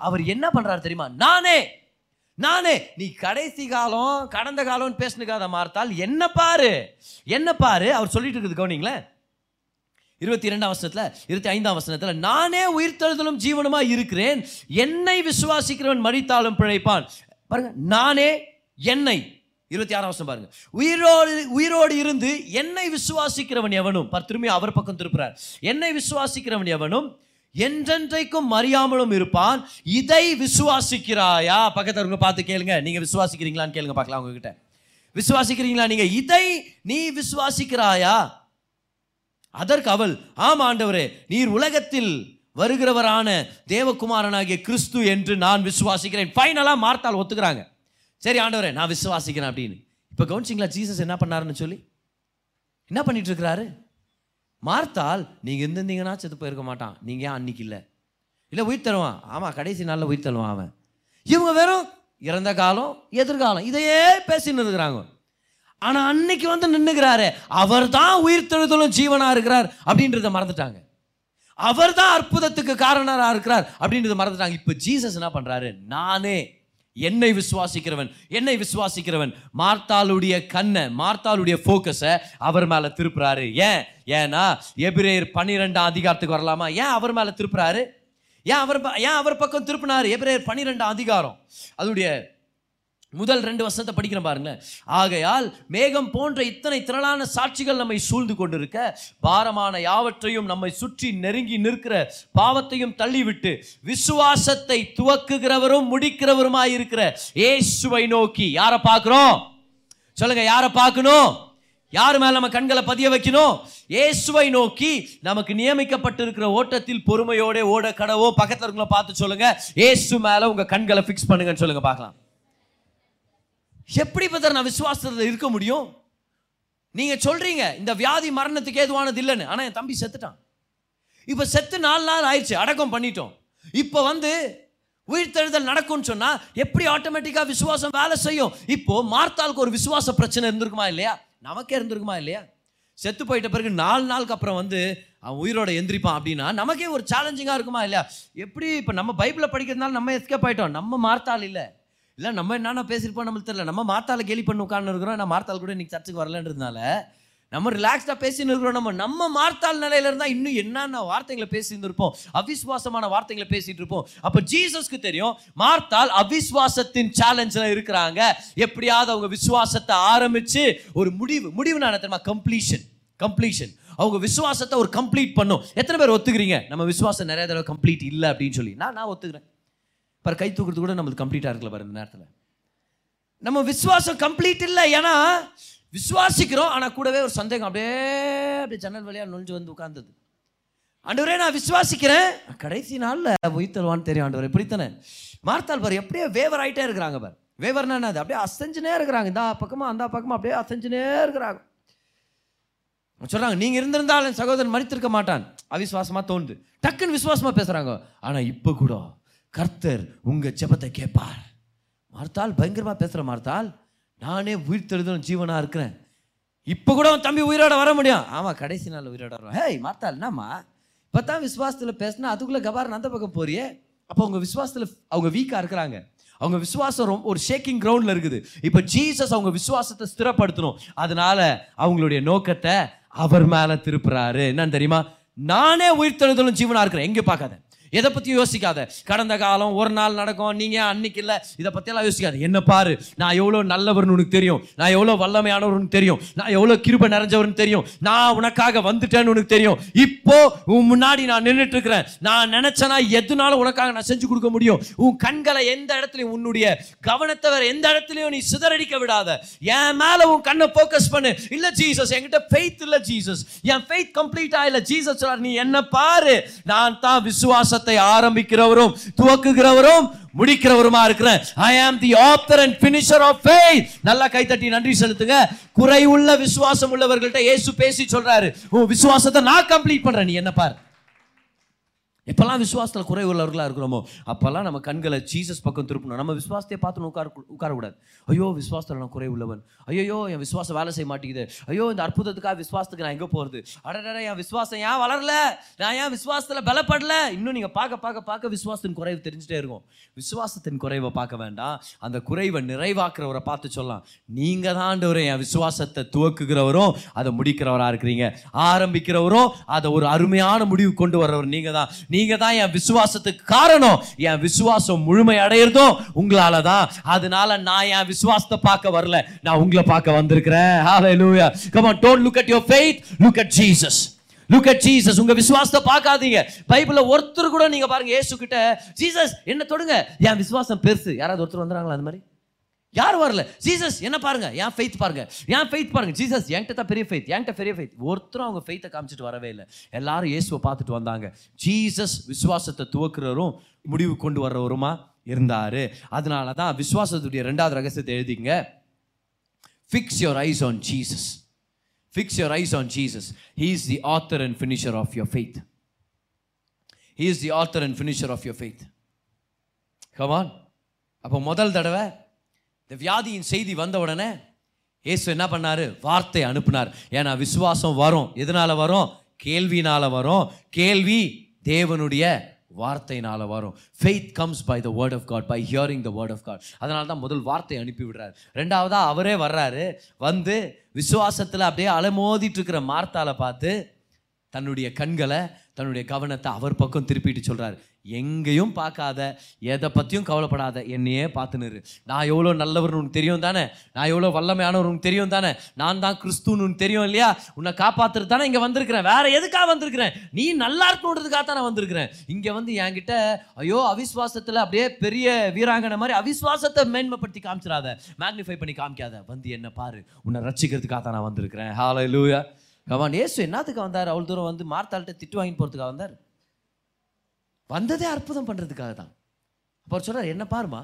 அவர் என்ன பண்ணுறாரு தெரியுமா? நானே நானே நீ கடைசி காலம் கடந்த காலம்னு பேசினுக்காத மார்த்தால் என்ன பாரு. என்ன பாரு. அவர் சொல்லிட்டு இருக்குது கவனிங்களேன்? இருபத்தி இரண்டாம் வசனத்தில் இருபத்தி ஐந்தாம் வசனத்தில் நானே உயிர்த்தெழுதலும் ஜீவனமாக இருக்கிறேன். என்னை விசுவாசிக்கிறவன் மறித்தாலும் பிழைப்பான். பாருங்க நானே என்னை. இருபத்தி ஆறாம் வருஷம் பாருங்க. உயிரோடு உயிரோடு இருந்து என்னை விசுவாசிக்கிறவன் எவனும் திரும்பி அவர் பக்கம் திருப்புறார். என்னை விசுவாசிக்கிறவன் எவனும் என்றென்றைக்கும் மறியாமலும் இருப்பான். இதை விசுவாசிக்கிறாயா? பக்கத்துல பார்த்து கேளுங்க. நீங்க விசுவாசிக்கிறீங்களான்னு கேளுங்க பார்க்கலாம் உங்ககிட்ட. விசுவாசிக்கிறீங்களா? நீங்க இதை நீ விசுவாசிக்கிறாயா? அதற்கு அவள் ஆம் ஆண்டவரே நீர் உலகத்தில் வருகிறவரான தேவகுமாரனாகிய கிறிஸ்து என்று நான் விசுவாசிக்கிறேன். ஃபைனலாக மார்த்தால் ஒத்துக்கிறாங்க. சரி ஆண்டவரே நான் விசுவாசிக்கிறேன் அப்படின்னு. இப்போ கவுன்சிங்களா ஜீசஸ் என்ன பண்ணாருன்னு சொல்லி? என்ன பண்ணிட்டு இருக்கிறாரு? மார்த்தால் நீங்கள் இருந்திருந்தீங்கன்னா செத்து போயிருக்க மாட்டான். நீங்கள் ஏன் அன்னைக்கு இல்லை? இல்லை உயிர் தருவான். ஆமாம் கடைசி நாளில் உயிர் தருவான் அவன். இவங்க வெறும் இறந்த காலம் எதிர்காலம் இதையே பேசின்னு இருக்கிறாங்க. ஆனால் அன்னைக்கு வந்து நின்றுக்கிறாரு அவர் தான் உயிர் தெழுதலும் ஜீவனாக இருக்கிறார் அப்படின்றத மறந்துட்டாங்க. அவர் தான் அற்புதத்துக்கு காரணராக இருக்கிறார் அப்படின்றத மறந்துட்டாங்க. இப்போ ஜீசஸ் என்ன பண்ணுறாரு நானே. என்னை விசுவாசிக்கிறவன் என்னை விசுவாசிக்கிறவன். மார்த்தாளுடைய கண்ணை மார்த்தாளுடைய ஃபோக்கஸை அவர் மேலே திருப்புறாரு. ஏன்? ஏன்னா எபிரேயர் பன்னிரெண்டாம் அதிகாரத்துக்கு வரலாமா? ஏன் அவர் மேலே திருப்புறாரு? ஏன் அவர் ப- ஏன் அவர் பக்கம் திருப்பினார்? எபிரேயர் பன்னிரெண்டாம் அதிகாரம். அதனுடைய முதல் ரெண்டு வருஷத்தை படிக்கிறேன் பாருங்களேன். ஆகையால் மேகம் போன்ற இத்தனை திரளான சாட்சிகள் நம்மை சூழ்ந்து கொண்டிருக்க பாரமான யாவற்றையும் நம்மை சுற்றி நெருங்கி நிற்கிற பாவத்தையும் தள்ளிவிட்டு விசுவாசத்தை துவக்குகிறவரும் முடிக்கிறவருமாய் இருக்கிற இயேசுவை நோக்கி யாரை பார்க்குறோம்? சொல்லுங்க யாரை பார்க்கணும்? யார் மேல நம்ம கண்களை பதிய வைக்கணும்? இயேசுவை நோக்கி நமக்கு நியமிக்கப்பட்டிருக்கிற ஓட்டத்தில் பொறுமையோட ஓட கடவோ பக்கத்தில் இருக்கவங்கள பார்த்து சொல்லுங்க. இயேசு மேல உங்க கண்களை ஃபிக்ஸ் பண்ணுங்கன்னு சொல்லுங்க பார்க்கலாம். எப்படி பதர் நான் விசுவாசத்தில் இருக்க முடியும்? நீங்கள் சொல்கிறீங்க இந்த வியாதி மரணத்துக்கு ஏதுவானது இல்லைன்னு. ஆனால் என் தம்பி செத்துட்டான். இப்போ செத்து நாலு நாள் ஆயிடுச்சு அடக்கம் பண்ணிட்டோம். இப்போ வந்து உயிர்த்தெழுதல் நடக்கும்னு சொன்னால் எப்படி ஆட்டோமேட்டிக்காக விசுவாசம் வேலை செய்யும்? இப்போது மார்த்தாளுக்கு ஒரு விசுவாச பிரச்சனை இருந்திருக்குமா இல்லையா? நமக்கே இருந்திருக்குமா இல்லையா? செத்து போயிட்ட பிறகு நாலு நாளுக்கு அப்புறம் வந்து அவன் உயிரோட எந்திரிப்பான் அப்படின்னா நமக்கே ஒரு சேலஞ்சிங்காக இருக்குமா இல்லையா? எப்படி இப்போ நம்ம பைபிளை படிக்கிறதுனால நம்ம எஸ்கேப் ஆகிட்டோம் நம்ம மார்த்தாள் இல்லை. இல்லை நம்ம என்னென்ன பேசியிருப்போம் நம்மளுக்கு தெரியல. நம்ம மார்த்தால கேலி பண்ண உட்கார்ந்து இருக்கிறோம். நான் மார்த்தால் கூட இன்னைக்கு சர்ச்சுக்கு வரலன்றதுனால நம்ம ரிலாக்ஸ்டாக பேசின்னு இருக்கிறோம். நம்ம நம்ம மார்த்தால் நிலையில இருந்தால் இன்னும் என்னென்ன வார்த்தைகளை பேசியிருந்திருப்போம் அவிஸ்வாசமான வார்த்தைகளை பேசிகிட்டு இருப்போம். அப்போ ஜீசஸ்க்கு தெரியும் மார்த்தாள் அவிஸ்வாசத்தின் சேலஞ்சில் இருக்கிறாங்க. எப்படியாவது அவங்க விசுவாசத்தை ஆரம்பித்து ஒரு முடிவு. முடிவு நான் தெரியுமா? கம்ப்ளீஷன் கம்ப்ளீஷன் அவங்க விசுவாசத்தை ஒரு கம்ப்ளீட் பண்ணும். எத்தனை பேர் ஒத்துக்கிறீங்க? நம்ம விசுவாசம் நிறைய தடவை கம்ப்ளீட் இல்லை அப்படின்னு சொல்லி. நான் நான் ஒத்துக்கிறேன். பாரு கை தூக்குறது கூட நம்மளுக்கு கம்ப்ளீட்டாக இருக்கல பாரு இந்த நேரத்தில். நம்ம விசுவாசம் கம்ப்ளீட் இல்லை ஏன்னா விசுவாசிக்கிறோம் ஆனால் கூடவே ஒரு சந்தேகம் அப்படியே அப்படியே ஜன்னல் வழியாக நுழைஞ்சு வந்து உட்கார்ந்தது. ஆண்டவரே நான் விசுவாசிக்கிறேன். கடைசி நாளில் உயிர்த்தல்வான்னு தெரியும் ஆண்டவர் இப்படித்தானே? மார்த்தால் பாரு எப்படியே வேவர் ஆகிட்டே இருக்கிறாங்க பாரு. வேவர்னா என்னது? அப்படியே அசைஞ்சுனே இருக்கிறாங்க. இந்த பக்கமாக அந்த பக்கமாக அப்படியே அசைஞ்சுனே இருக்கிறாங்க. சொல்கிறாங்க நீங்கள் இருந்திருந்தாலும் சகோதரன் மறித்திருக்க மாட்டான். அவிசுவாசமாக தோணுது. டக்குன்னு விசுவாசமாக பேசுகிறாங்க ஆனால் இப்போ கூட கர்த்தர் உங்க ஜெபத்தை கேட்பார். மார்த்தால் பயங்கரமா பேசுற மார்த்தால். நானே உயிர் தெழுதலும் ஜீவனா இருக்கிறேன். இப்போ கூட உன் தம்பி உயிரோட வர முடியும். ஆமா கடைசி நாள் உயிரோட வருவான். ஹேய் மார்த்தால் என்னம்மா? இப்பதான் விசுவாசத்துல பேசினா அதுக்குள்ள கபார் அந்த பக்கம் போறியே? அப்போ உங்க விசுவாசத்துல அவங்க வீக்கா இருக்கிறாங்க. அவங்க விசுவாசம் ரொம்ப ஒரு ஷேக்கிங் கிரவுண்ட்ல இருக்குது. இப்போ ஜீசஸ் அவங்க விசுவாசத்தை ஸ்திரப்படுத்தணும். அதனால அவங்களுடைய நோக்கத்தை அவர் மேல திருப்புறாரு. என்னன்னு தெரியுமா? நானே உயிர்த்தெழுதலும் ஜீவனா இருக்கிறேன். எங்க பார்க்காத? எதை பற்றியும் யோசிக்காத. கடந்த காலம் ஒரு நாள் நடக்கும் நீங்க அன்னைக்கு இல்லை. இதை பற்றியெல்லாம் யோசிக்காது. என்ன பாரு நான் எவ்வளோ நல்லவர்னு உனக்கு தெரியும். நான் எவ்வளோ வல்லமையானவர்னு தெரியும். நான் எவ்வளோ கிருபை நிறைஞ்சவர்னு தெரியும். நான் உனக்காக வந்துட்டேன்னு உனக்கு தெரியும். இப்போ உன் முன்னாடி நான் நின்றுட்டு இருக்கிறேன் நான் நினைச்சேனா எதுனாலும் உனக்காக நான் செஞ்சு கொடுக்க முடியும். உன் கண்களை எந்த இடத்துலையும் உன்னுடைய கவனத்தை வேற எந்த இடத்துலையும் நீ சிதறடிக்க விடாத. என் மேல உன் கண்ணை ஃபோக்கஸ் பண்ணு. இல்ல ஜீசஸ் என்கிட்ட ஃபெய்த் இல்ல ஜீசஸ் என் ஃபெய்த் கம்ப்ளீட்டாக இல்லை. ஜீசஸ் நீ என்ன பாரு. நான் தான் விசுவாசத்தை ஆரம்பிக்கிறவரும் துவக்குகிறவரும் முடிக்கிறவருமா இருக்கிறேன். I am the author and finisher of faith நல்லா கைத்தட்டி நன்றி செலுத்துங்க. குறைவுள்ள விசுவாசம் உள்ளவர்கள்ட்ட இயேசு பேசி சொல்றாரு. உன் விசுவாசத்தை நான் கம்ப்ளீட் பண்றேன். நீ என்ன பாரு? எப்பெல்லாம் விசுவாசத்தில் குறை உள்ளவர்களாக இருக்கிறோமோ அப்போல்லாம் நம்ம கண்களை ஜீசஸ் பக்கம் திருப்பணும். நம்ம விசுவாசத்தை பார்த்து உட்கார உட்காரக்கூடாது. ஐயோ விசுவாசத்தில் நான் குறை உள்ளவன் ஐயோ என் விசுவாசம் வேலை செய்ய மாட்டேங்குது. ஐயோ இந்த அற்புதத்துக்காக விசுவாசத்துக்கு நான் எங்கே போகிறது அடடட என் விசுவாசம் ஏன் வளரல? நான் ஏன் விசுவாசத்தில் பலப்படல? இன்னும் நீங்கள் பார்க்க பார்க்க பார்க்க விசுவாசத்தின் குறைவு தெரிஞ்சுட்டே இருக்கும். விசுவாசத்தின் குறைவை பார்க்க வேண்டாம். அந்த குறைவை நிறைவாக்குறவரை பார்த்து சொல்லலாம். நீங்கள் தான் என் விசுவாசத்தை துவக்குகிறவரும் அதை முடிக்கிறவராக இருக்கிறீங்க. ஆரம்பிக்கிறவரும் அதை ஒரு அருமையான முடிவு கொண்டு வர்றவர் நீங்கள் தான். நீங்க தான் என் விசுவாசத்துக்கு காரணம். என் விசுவாசம் முழுமை அடையிறதும் உங்களால தான் அதனால நான் என் விசுவாசத்தை பார்க்க வரல. நான் உங்களை பார்க்க வந்திருக்கிறேன். ஹalleluya come on don't look at your faith. Look at jesus. Look at jesus. உங்க விசுவாசத்தை பார்க்காதீங்க. பைபிளில் ஒருத்தர் கூட நீங்க பாருங்க ஏசு கிட்ட ஜீசஸ் என்ன தொடுங்க. என் விசுவாசம் பெருசு. யாராவது ஒருத்தர் வந்துறாங்களா அந்த மாதிரி? யார் வரல. ஜீசஸ் என்ன பாருங்க? என் ஃபெய்த் பாருங்க. என் ஃபெய்த் பாருங்க. ஜீசஸ் என்கிட்ட தான் பெரிய ஃபெய்த் என்கிட்ட பெரிய ஃபெய்த் ஒருத்தரும் அவங்க ஃபெய்த்தை காமிச்சிட்டு வரவே இல்லை. எல்லாரும் இயேசுவை பார்த்துட்டு வந்தாங்க. ஜீசஸ் விசுவாசத்தை துவக்குறவரும் முடிவு கொண்டு வர்றவருமா இருந்தார். அதனால தான் விசுவாசத்துடைய ரெண்டாவது ரகசியத்தை எழுதிங்க. Fix your eyes on Jesus fix your eyes on Jesus he is the author and finisher of your faith he is the author and finisher of your faith come on அப்போ முதல் தடவை இந்த வியாதியின் செய்தி வந்த உடனே ஏசு என்ன பண்ணாரு? வார்த்தை அனுப்புனார். ஏன்னா விசுவாசம் வரும். எதனால் வரும்? கேள்வினால் வரும். கேள்வி தேவனுடைய வார்த்தையினால் வரும். Faith comes by the word of God by hearing the word of God அதனால தான் முதல் வார்த்தை அனுப்பி விடுறாரு. ரெண்டாவதாக அவரே வர்றாரு. வந்து விசுவாசத்தில் அப்படியே அலைமோதிட்டு இருக்கிற மார்த்தால பார்த்து தன்னுடைய கண்களை தன்னுடைய கவனத்தை அவர் பக்கம் திருப்பிட்டு சொல்கிறார் எங்கேயும் பார்க்காத எதை பற்றியும் கவலைப்படாத என்னையே பார்த்துனுரு நான் எவ்வளோ நல்லவர்னு உனக்கு தெரியும் தானே? நான் எவ்வளோ வல்லமையானவர் உனக்கு தெரியும் தானே? நான் தான் கிறிஸ்துன்னு உனக்கு தெரியும் இல்லையா? உன்னை காப்பாற்றுறது தானே இங்கே வந்திருக்கிறேன். வேற எதுக்காக வந்திருக்கிறேன்? நீ நல்லா இருக்கணுன்றதுக்காக தான் நான் வந்திருக்கிறேன். இங்கே வந்து என்கிட்ட ஐயோ அவிஸ்வாசத்தில் அப்படியே பெரிய வீராங்கனை மாதிரி அவிஸ்வாசத்தை மேன்மைப்படுத்தி காமிச்சிடாத. மேக்னிஃபை பண்ணி காமிக்காத. வந்து என்ன பாரு. உன்னை ரசிக்கிறதுக்காக தான் நான் வந்திருக்கிறேன். ஹாலை லூயா கவான் ஏசு என்னத்துக்கு வந்தார்? அவ்வளோ தூரம் வந்து மார்த்தாள்கிட்ட திட்டு வாங்கி போகிறதுக்காக வந்தார். வந்ததே அற்புதம் பண்ணுறதுக்காக தான். அப்போ சொல்கிறார் என்ன பாருமா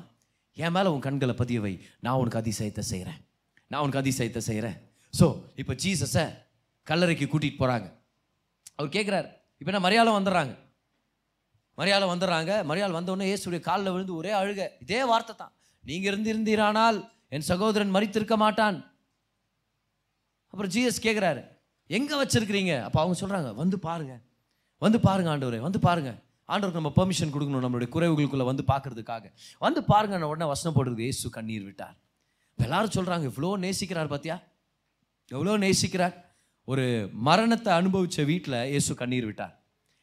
என் மேலே உன் கண்களை பதிய வை. நான் உனக்கு அதிசயத்தை செய்கிறேன் நான் உனக்கு அதிசயத்தை செய்கிறேன் ஸோ இப்போ ஜீசஸை கல்லறைக்கு கூட்டிகிட்டு போகிறாங்க அவர் கேட்குறாரு இப்போ என்ன மரியாதை வந்துடுறாங்க. மரியாதை வந்துடுறாங்க. மரியாதை வந்தவொடனே இயேசுடைய காலில் விழுந்து ஒரே அழுக. இதே வார்த்தை தான். நீங்கள் இருந்திருந்தீரானால் என் சகோதரன் மறித்திருக்க மாட்டான். அப்புறம் ஜிஎஸ் கேட்குறாரு எங்கே வச்சுருக்கிறீங்க? அப்போ அவங்க சொல்கிறாங்க வந்து பாருங்கள் வந்து பாருங்க ஆண்டவரே வந்து பாருங்கள் ஆண்டவருக்கு நம்ம பெர்மிஷன் கொடுக்கணும் நம்மளுடைய குறைவுகளுக்குள்ளே வந்து பார்க்கறதுக்காக. வந்து பாருங்க உடனே வசனம் போடுறது ஏசு கண்ணீர் விட்டார். எல்லாரும் சொல்கிறாங்க இவ்வளோ நேசிக்கிறார் பாத்தியா? எவ்வளோ நேசிக்கிறார்? ஒரு மரணத்தை அனுபவித்த வீட்டில் இயேசு கண்ணீர் விட்டார்.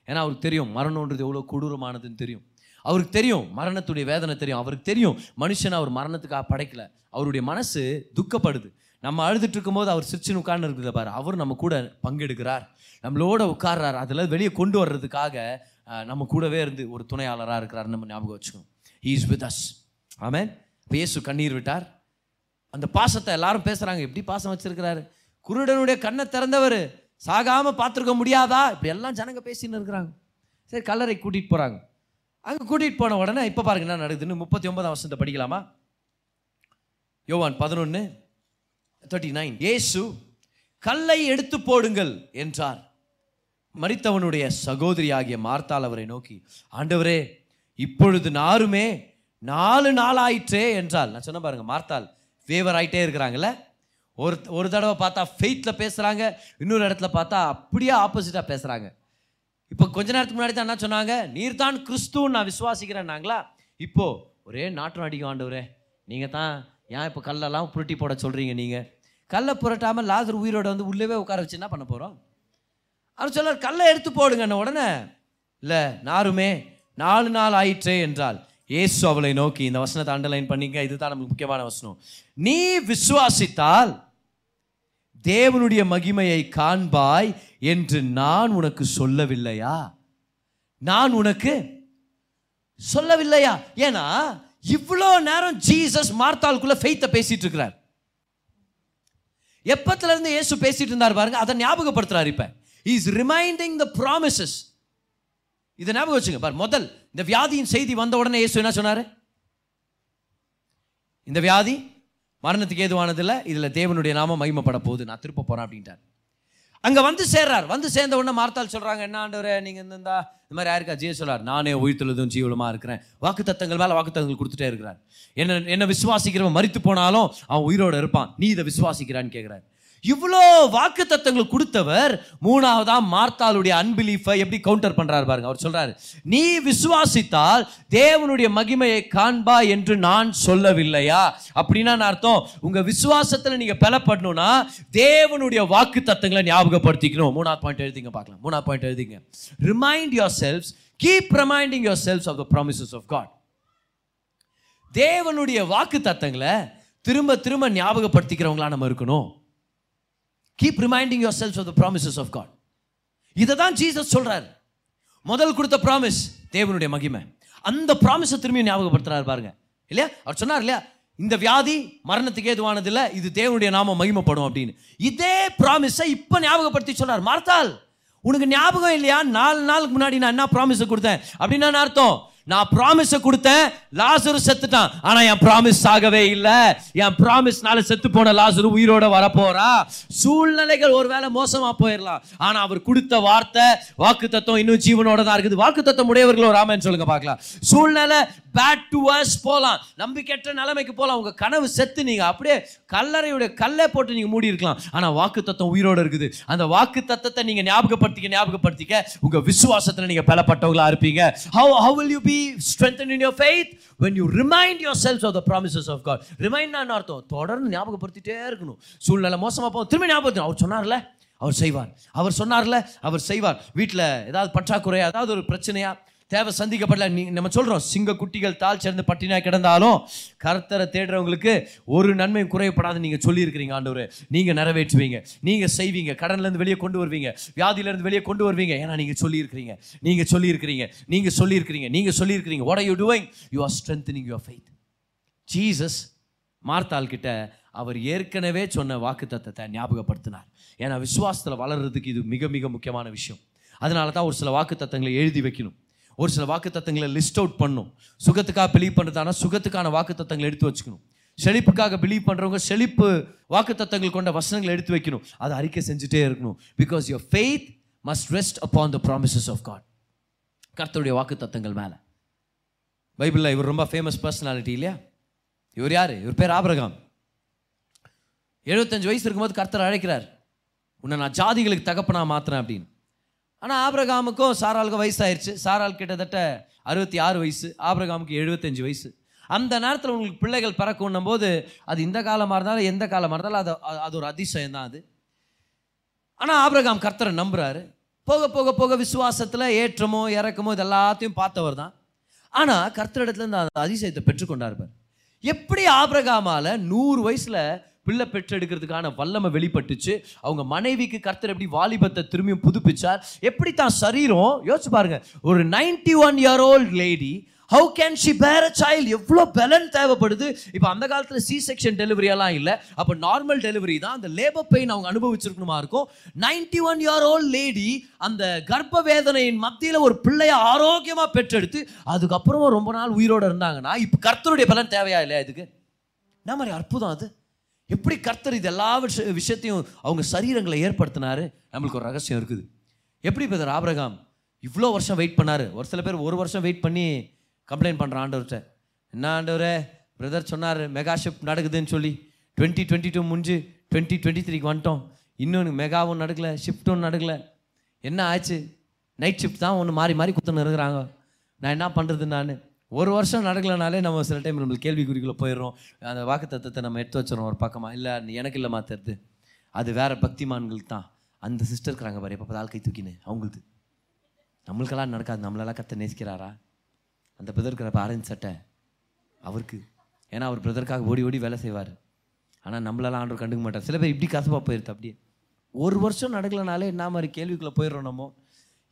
ஏன்னா அவருக்கு தெரியும் மரணன்றது எவ்வளோ கொடூரமானதுன்னு தெரியும். அவருக்கு தெரியும் மரணத்துடைய வேதனை தெரியும். அவருக்கு தெரியும் மனுஷனை அவர் மரணத்துக்காக படைக்கல. அவருடைய மனசு துக்கப்படுது. நம்ம அழுதுட்டு இருக்கும்போது அவர் சிரிச்சுன்னு உட்கார்ந்து இருக்குது பாரு. அவர் நம்ம கூட பங்கெடுக்கிறார். நம்மளோட உட்கார்றார். அதில் வெளியே கொண்டு வர்றதுக்காக நம்ம கூடவே இருந்து ஒரு துணையாளராக இருக்கிறார் நம்ம ஞாபகம் வச்சுக்கணும். இஸ் வித் அஸ் ஆமேன் பேசு கண்ணீர் விட்டார். அந்த பாசத்தை எல்லாரும் பேசுகிறாங்க எப்படி பாசம் வச்சுருக்கிறாரு? குருடனுடைய கண்ணை திறந்தவர். சாகாமல் பார்த்துருக்க முடியாதா? இப்படி எல்லாம் ஜனங்க பேசின்னு இருக்கிறாங்க. சரி கல்லறை கூட்டிகிட்டு போகிறாங்க அங்கே கூட்டிகிட்டு போன உடனே இப்போ பாருங்க என்ன நடக்குதுன்னு முப்பத்தி ஒன்பதாம் வருஷத்தை படிக்கலாமா? யோவான் பதினொன்று தேர்ட்டி நைன் ஏசு கல்லை எடுத்து போடுங்கள் என்றார். மறித்தவனுடைய சகோதரி ஆகிய மார்த்தால் அவரை நோக்கி ஆண்டவரே இப்பொழுது நாருமே நாலு நாள் ஆயிற்றே என்றால் நான் சொன்ன பாருங்க மார்த்தாள் ஃபேவர் ஆகிட்டே இருக்கிறாங்கல்ல. ஒரு ஒரு தடவை பார்த்தா ஃபெய்த்தில் பேசுகிறாங்க இன்னொரு இடத்துல பார்த்தா அப்படியே ஆப்போசிட்டாக பேசுகிறாங்க இப்போ கொஞ்ச நேரத்துக்கு முன்னாடி தான் என்ன சொன்னாங்க? நீர் தான் கிறிஸ்துன்னு நான் விசுவாசிக்கிறேன்னாங்களா இப்போ ஒரே நாற்றம் அடிக்கும் ஆண்டவரே நீங்கள் தான் ஏன் இப்போ கல்லெல்லாம் புரட்டி போட சொல்கிறீங்க நீங்கள் கல்லை புரட்டாமல் லாசர் உயிரோட வந்து உள்ளவே உட்கார வச்சு என்ன பண்ண போகிறோம் அவர் சொல்லார் கல்லை எடுத்து போடுங்கன்ன உடனே இல்லை நாருமே நாலு நாள் ஆயிற்றே என்றால் ஏசு அவளை நோக்கி இந்த வசனத்தை அண்டர்லைன் பண்ணிங்க இதுதான் நமக்கு முக்கியமான வசனம். நீ விசுவாசித்தால் தேவனுடைய மகிமையை காண்பாய் என்று நான் உனக்கு சொல்லவில்லையா? நான் உனக்கு சொல்லவில்லையா? ஏன்னா இவ்வளோ நேரம் ஜீசஸ் மார்த்தாளுக்குள்ள ஃபெய்த்தை பேசிட்டு இருக்கிறார். எப்பத்துல இருந்து இயேசு பேசிட்டு இருந்தார் பாருங்க அதை ஞாபகப்படுத்துறாரு இப்போ. இஸ் ரிமைண்டிங் த ப்ராமிசஸ் இதை ஞாபகம் வச்சுங்க. பார் முதல் இந்த வியாதியின் செய்தி வந்த உடனே இயேசு என்ன சொன்னார்? இந்த வியாதி மரணத்துக்கு ஏதுவானதில்லை இதில் தேவனுடைய நாம மகிமைப்பட போகுது நான் திருப்ப போகிறேன் அப்படின்ட்டார். அங்கே வந்து சேர்றார். வந்து சேர்ந்த உடனே மார்த்தால் சொல்கிறாங்க என்ன ஆண்டவரே நீங்க இந்த இந்த மாதிரி யாருக்கா ஜெய சொல்றார் நானே உயிர்த்தெழுதும் ஜீவலமாக இருக்கிறேன். வாக்குத்தத்தங்கள் வாக்கு தத்தங்கள் கொடுத்துட்டே இருக்கிறார். என்ன என்ன விசுவாசிக்கிறவன் மறித்து போனாலும் அவன் உயிரோடு இருப்பான். நீ இதை விசுவாசிக்கிறான்னு கேட்குறாரு இவ்வளோ வாக்கு தத்தங்கள் கொடுத்தவர் மூணாவதா மார்த்தாளுடைய அன்பிலீஃபை எப்படி கவுண்டர் பண்ணுறாரு பாருங்க. அவர் சொல்கிறாரு நீ விசுவாசித்தால் தேவனுடைய மகிமையை காண்பா என்று நான் சொல்லவில்லையா? அப்படின்னா நான் அர்த்தம்? உங்கள் விசுவாசத்தில் நீங்கள் பலப்படணும்னா தேவனுடைய வாக்கு தத்தங்களை ஞாபகப்படுத்திக்கணும். மூணாவது பாயிண்ட் எழுதிங்க பார்க்கலாம். மூணாவது பாயிண்ட் எழுதிங்க. Remind yourselves keep reminding yourselves of the promises of God தேவனுடைய வாக்கு தத்தங்களை திரும்ப திரும்ப ஞாபகப்படுத்திக்கிறவங்களா நம்ம இருக்கணும். Keep reminding yourselves of the promises of God இதை தான் ஜீசஸ் சொல்கிறார் முதல் கொடுத்த ப்ராமிஸ் தேவனுடைய மகிமை. அந்த ப்ராமிஸை திரும்பியும் ஞாபகப்படுத்துறாரு பாருங்க. இல்லையா? அவர் சொன்னார் இல்லையா? இந்த வியாதி மரணத்துக்கு ஏதுவானது இல்லை இது தேவனுடைய நாம மகிமைப்படும் அப்படின்னு. இதே ப்ராமிஸை இப்போ ஞாபகப்படுத்தி சொல்றார் மார்த்தால் உனக்கு ஞாபகம் இல்லையா? நாலு நாளுக்கு முன்னாடி நான் என்ன ப்ராமிஸை கொடுத்தேன்? அப்படின்னா என்ன அர்த்தம்? நான் ப்ராமிஸை கொடுத்தேன் லாசரு செத்துட்டான். ஆனா என் ப்ராமிஸ் ஆகவே இல்ல. என் ப்ராமிஸ்னால செத்து போன லாசரு உயிரோட வரப்போறா. சூழ்நிலைகள் ஒருவேளை மோசமா போயிடலாம் ஆனா அவர் கொடுத்த வார்த்தை வாக்கு தத்துவம் இன்னும் ஜீவனோட தான் இருக்குது. வாக்கு தத்துவம் உடையவர்கள் ராமன் சொல்லுங்க பார்க்கலாம். சூழ்நிலை பேட் டு வர்ஸ் போகலாம் நம்பிக்கையற்ற நிலைமைக்கு போகலாம் உங்கள் கனவு செத்து நீங்கள் அப்படியே கல்லறையுடைய கல்லை போட்டு நீங்கள் மூடி இருக்கலாம். ஆனால் வாக்கு தத்துவம் உயிரோடு இருக்குது. அந்த வாக்கு தத்துவத்தை நீங்கள் ஞாபகப்படுத்திக்க ஞாபகப்படுத்திக்க உங்கள் விசுவாசத்தில் நீங்கள் பலப்பட்டவங்களா இருப்பீங்க. How how will you be be strengthened in your faith when you remind yourselves of the promises of God. Remind அர்த்தம் தொடர்ந்து ஞாபகப்படுத்திட்டே இருக்கணும். சூழ்நிலை மோசமா போகும் திரும்பி ஞாபகப்படுத்தணும். அவர் சொன்னார்ல அவர் செய்வார். அவர் சொன்னார்ல அவர் செய்வார். வீட்டில் ஏதாவது பற்றாக்குறையா ஏதாவது ஒரு பிரச்சனையா தேவை சந்திக்கப்படல. நீ நம்ம சொல்கிறோம் சிங்க குட்டிகள் தால் சேர்ந்து பட்டினா கிடந்தாலும் கர்த்தரை தேடுறவங்களுக்கு ஒரு நன்மையும் குறையப்படாது நீங்கள் சொல்லியிருக்கிறீங்க ஆண்டவர். நீங்கள் நிறைவேற்றுவீங்க. நீங்கள் செய்வீங்க. கடன்லேருந்து வெளியே கொண்டு வருவீங்க. வியாதியிலேருந்து வெளியே கொண்டு வருவீங்க. ஏன்னா நீங்கள் சொல்லியிருக்கிறீங்க. நீங்கள் சொல்லியிருக்கிறீங்க. நீங்கள் சொல்லியிருக்கிறீங்க. நீங்கள் சொல்லியிருக்கிறீங்க. What are you doing you are strengthening your faith Jesus மார்த்தாள் கிட்ட அவர் ஏற்கனவே சொன்ன வாக்கு தத்தத்தை ஞாபகப்படுத்தினார். ஏன்னா விசுவாசத்தில் வளர்றதுக்கு இது மிக மிக முக்கியமான விஷயம். அதனால தான் ஒரு சில வாக்கு தத்தங்களை எழுதி வைக்கணும். ஒரு சில வாக்கு தத்தங்களை லிஸ்ட் அவுட் பண்ணும். சுகத்துக்காக பிலீவ் பண்ணுறதானா சுகத்துக்கான வாக்கு தத்தங்களை எடுத்து வச்சுக்கணும். செழிப்புக்காக பிலீவ் பண்ணுறவங்க செழிப்பு வாக்கு தத்தங்கள் கொண்ட வசனங்களை எடுத்து வைக்கணும். அதை அறிக்கை செஞ்சுட்டே இருக்கணும். Because your faith must rest upon the promises of God கர்த்தருடைய வாக்கு தத்தங்கள் மேலே. பைபிளில் இவர் ரொம்ப ஃபேமஸ் பர்சனாலிட்டி இல்லையா? இவர் யார்? இவர் பேர் ஆபரகாம். எழுபத்தஞ்சு வயசு இருக்கும்போது கர்த்தர் அழைக்கிறார். உன்னை நான் ஜாதிகளுக்கு தகப்பனா மாத்துறேன் அப்படின்னு. ஆனால் ஆபிரகாமுக்கும் சாராளுக்கும் வயசாயிருச்சு. சாரால் கிட்டத்தட்ட அறுபத்தி ஆறு வயசு ஆபிரகாமுக்கு எழுபத்தஞ்சு வயசு. அந்த நேரத்தில் உங்களுக்கு பிள்ளைகள் பிறக்கணும் போது அது இந்த காலமாக இருந்தாலும் எந்த காலமாக இருந்தாலும் அது அது ஒரு அதிசயம் தான் அது. ஆனால் ஆபிரகாம் கர்த்தரை நம்புகிறாரு போக போக போக விசுவாசத்தில் ஏற்றமோ இறக்கமோ இது எல்லாத்தையும் பார்த்தவர் தான். ஆனால் கர்த்தரிடத்துலேருந்து அந்த அதிசயத்தை பெற்றுக்கொண்டார் பார். எப்படி ஆபிரகாமால நூறு வயசில் பிள்ளை பெற்றெடுக்கிறதுக்கான வல்லமை வெளிப்பட்டுச்சு. அவங்க மனைவிக்கு கர்த்தர் எப்படி வாலிபத்தை திரும்பியும் புதுப்பிச்சார். எப்படி தான் சரீரம்? யோசிச்சு பாருங்க. ஒரு ninety one year old lady how can she bear a child எவ்வளோ பலன் தேவைப்படுது? இப்போ அந்த காலத்தில் சி செக்ஷன் டெலிவரியெல்லாம் இல்லை. அப்போ நார்மல் டெலிவரி தான் அந்த லேபர் பெயின் அவங்க அனுபவிச்சிருக்கணுமா இருக்கும். Ninety one year old lady அந்த கர்ப்ப வேதனையின் மத்தியில் ஒரு பிள்ளையை ஆரோக்கியமாக பெற்றெடுத்து அதுக்கப்புறமா ரொம்ப நாள் உயிரோடு இருந்தாங்கன்னா இப்போ கர்த்தருடைய பலன் தேவையா இல்லையா இதுக்கு? என்ன மாதிரி அற்புதம் அது. எப்படி கர்த்தர் இது எல்லா விஷ விஷயத்தையும் அவங்க சரீரங்களை ஏற்படுத்தினாரு? நம்மளுக்கு ஒரு ரகசியம் இருக்குது. எப்படி பிரதர் ஆபிரகாம் இவ்வளோ வருஷம் வெயிட் பண்ணார்? ஒரு சில பேர் ஒரு வருஷம் வெயிட் பண்ணி கம்ப்ளைண்ட் பண்ணுறான் ஆண்டவர்கிட்ட. என்ன ஆண்டவரே? பிரதர் சொன்னார் மெகா ஷிஃப்ட் நடக்குதுன்னு சொல்லி. டுவெண்ட்டி டுவெண்ட்டி டூ முடிஞ்சு டுவெண்ட்டி டுவெண்ட்டி த்ரீக்கு வந்துட்டோம். இன்னொன்று மெகாவும் நடக்கல ஷிஃப்ட்டும் நடக்கலை. என்ன ஆச்சு? நைட் ஷிஃப்ட் தான் ஒன்று மாறி மாறி கொடுத்துன்னு இருக்கிறாங்க. நான் என்ன பண்ணுறது நான் ஒரு வருஷம் நடக்கலனாலே நம்ம சில டைம் நம்மளுக்கு கேள்விக்குறிக்குள்ளே போயிடுறோம். அந்த வாக்கு தத்துவத்தை நம்ம எடுத்து வச்சிடறோம் ஒரு பக்கமாக இல்லை எனக்கு இல்லை மாத்துறது அது வேற பக்திமான்களுக்கு தான். அந்த சிஸ்டர் இருக்கிறாங்க பாரு எப்போ ஆள் கை தூக்கின்னு. அவங்களுக்கு. நம்மளுக்கெல்லாம் நடக்காது. நம்மளெல்லாம் கத்தை நேசிக்கிறாரா? அந்த பிரதர் இருக்கிற ஆரஞ்சு சட்டை அவருக்கு. ஏன்னா அவர் பிரதருக்காக ஓடி ஓடி வேலை செய்வார். ஆனால் நம்மளெல்லாம் ஆண்டவர் கண்டுக்க மாட்டார். சில பேர் இப்படி கசப்பாக போயிருது அப்படியே. ஒரு வருஷம் நடக்கலனாலே என்ன மாதிரி கேள்விக்குள்ளே போயிடுறோம் நம்ம?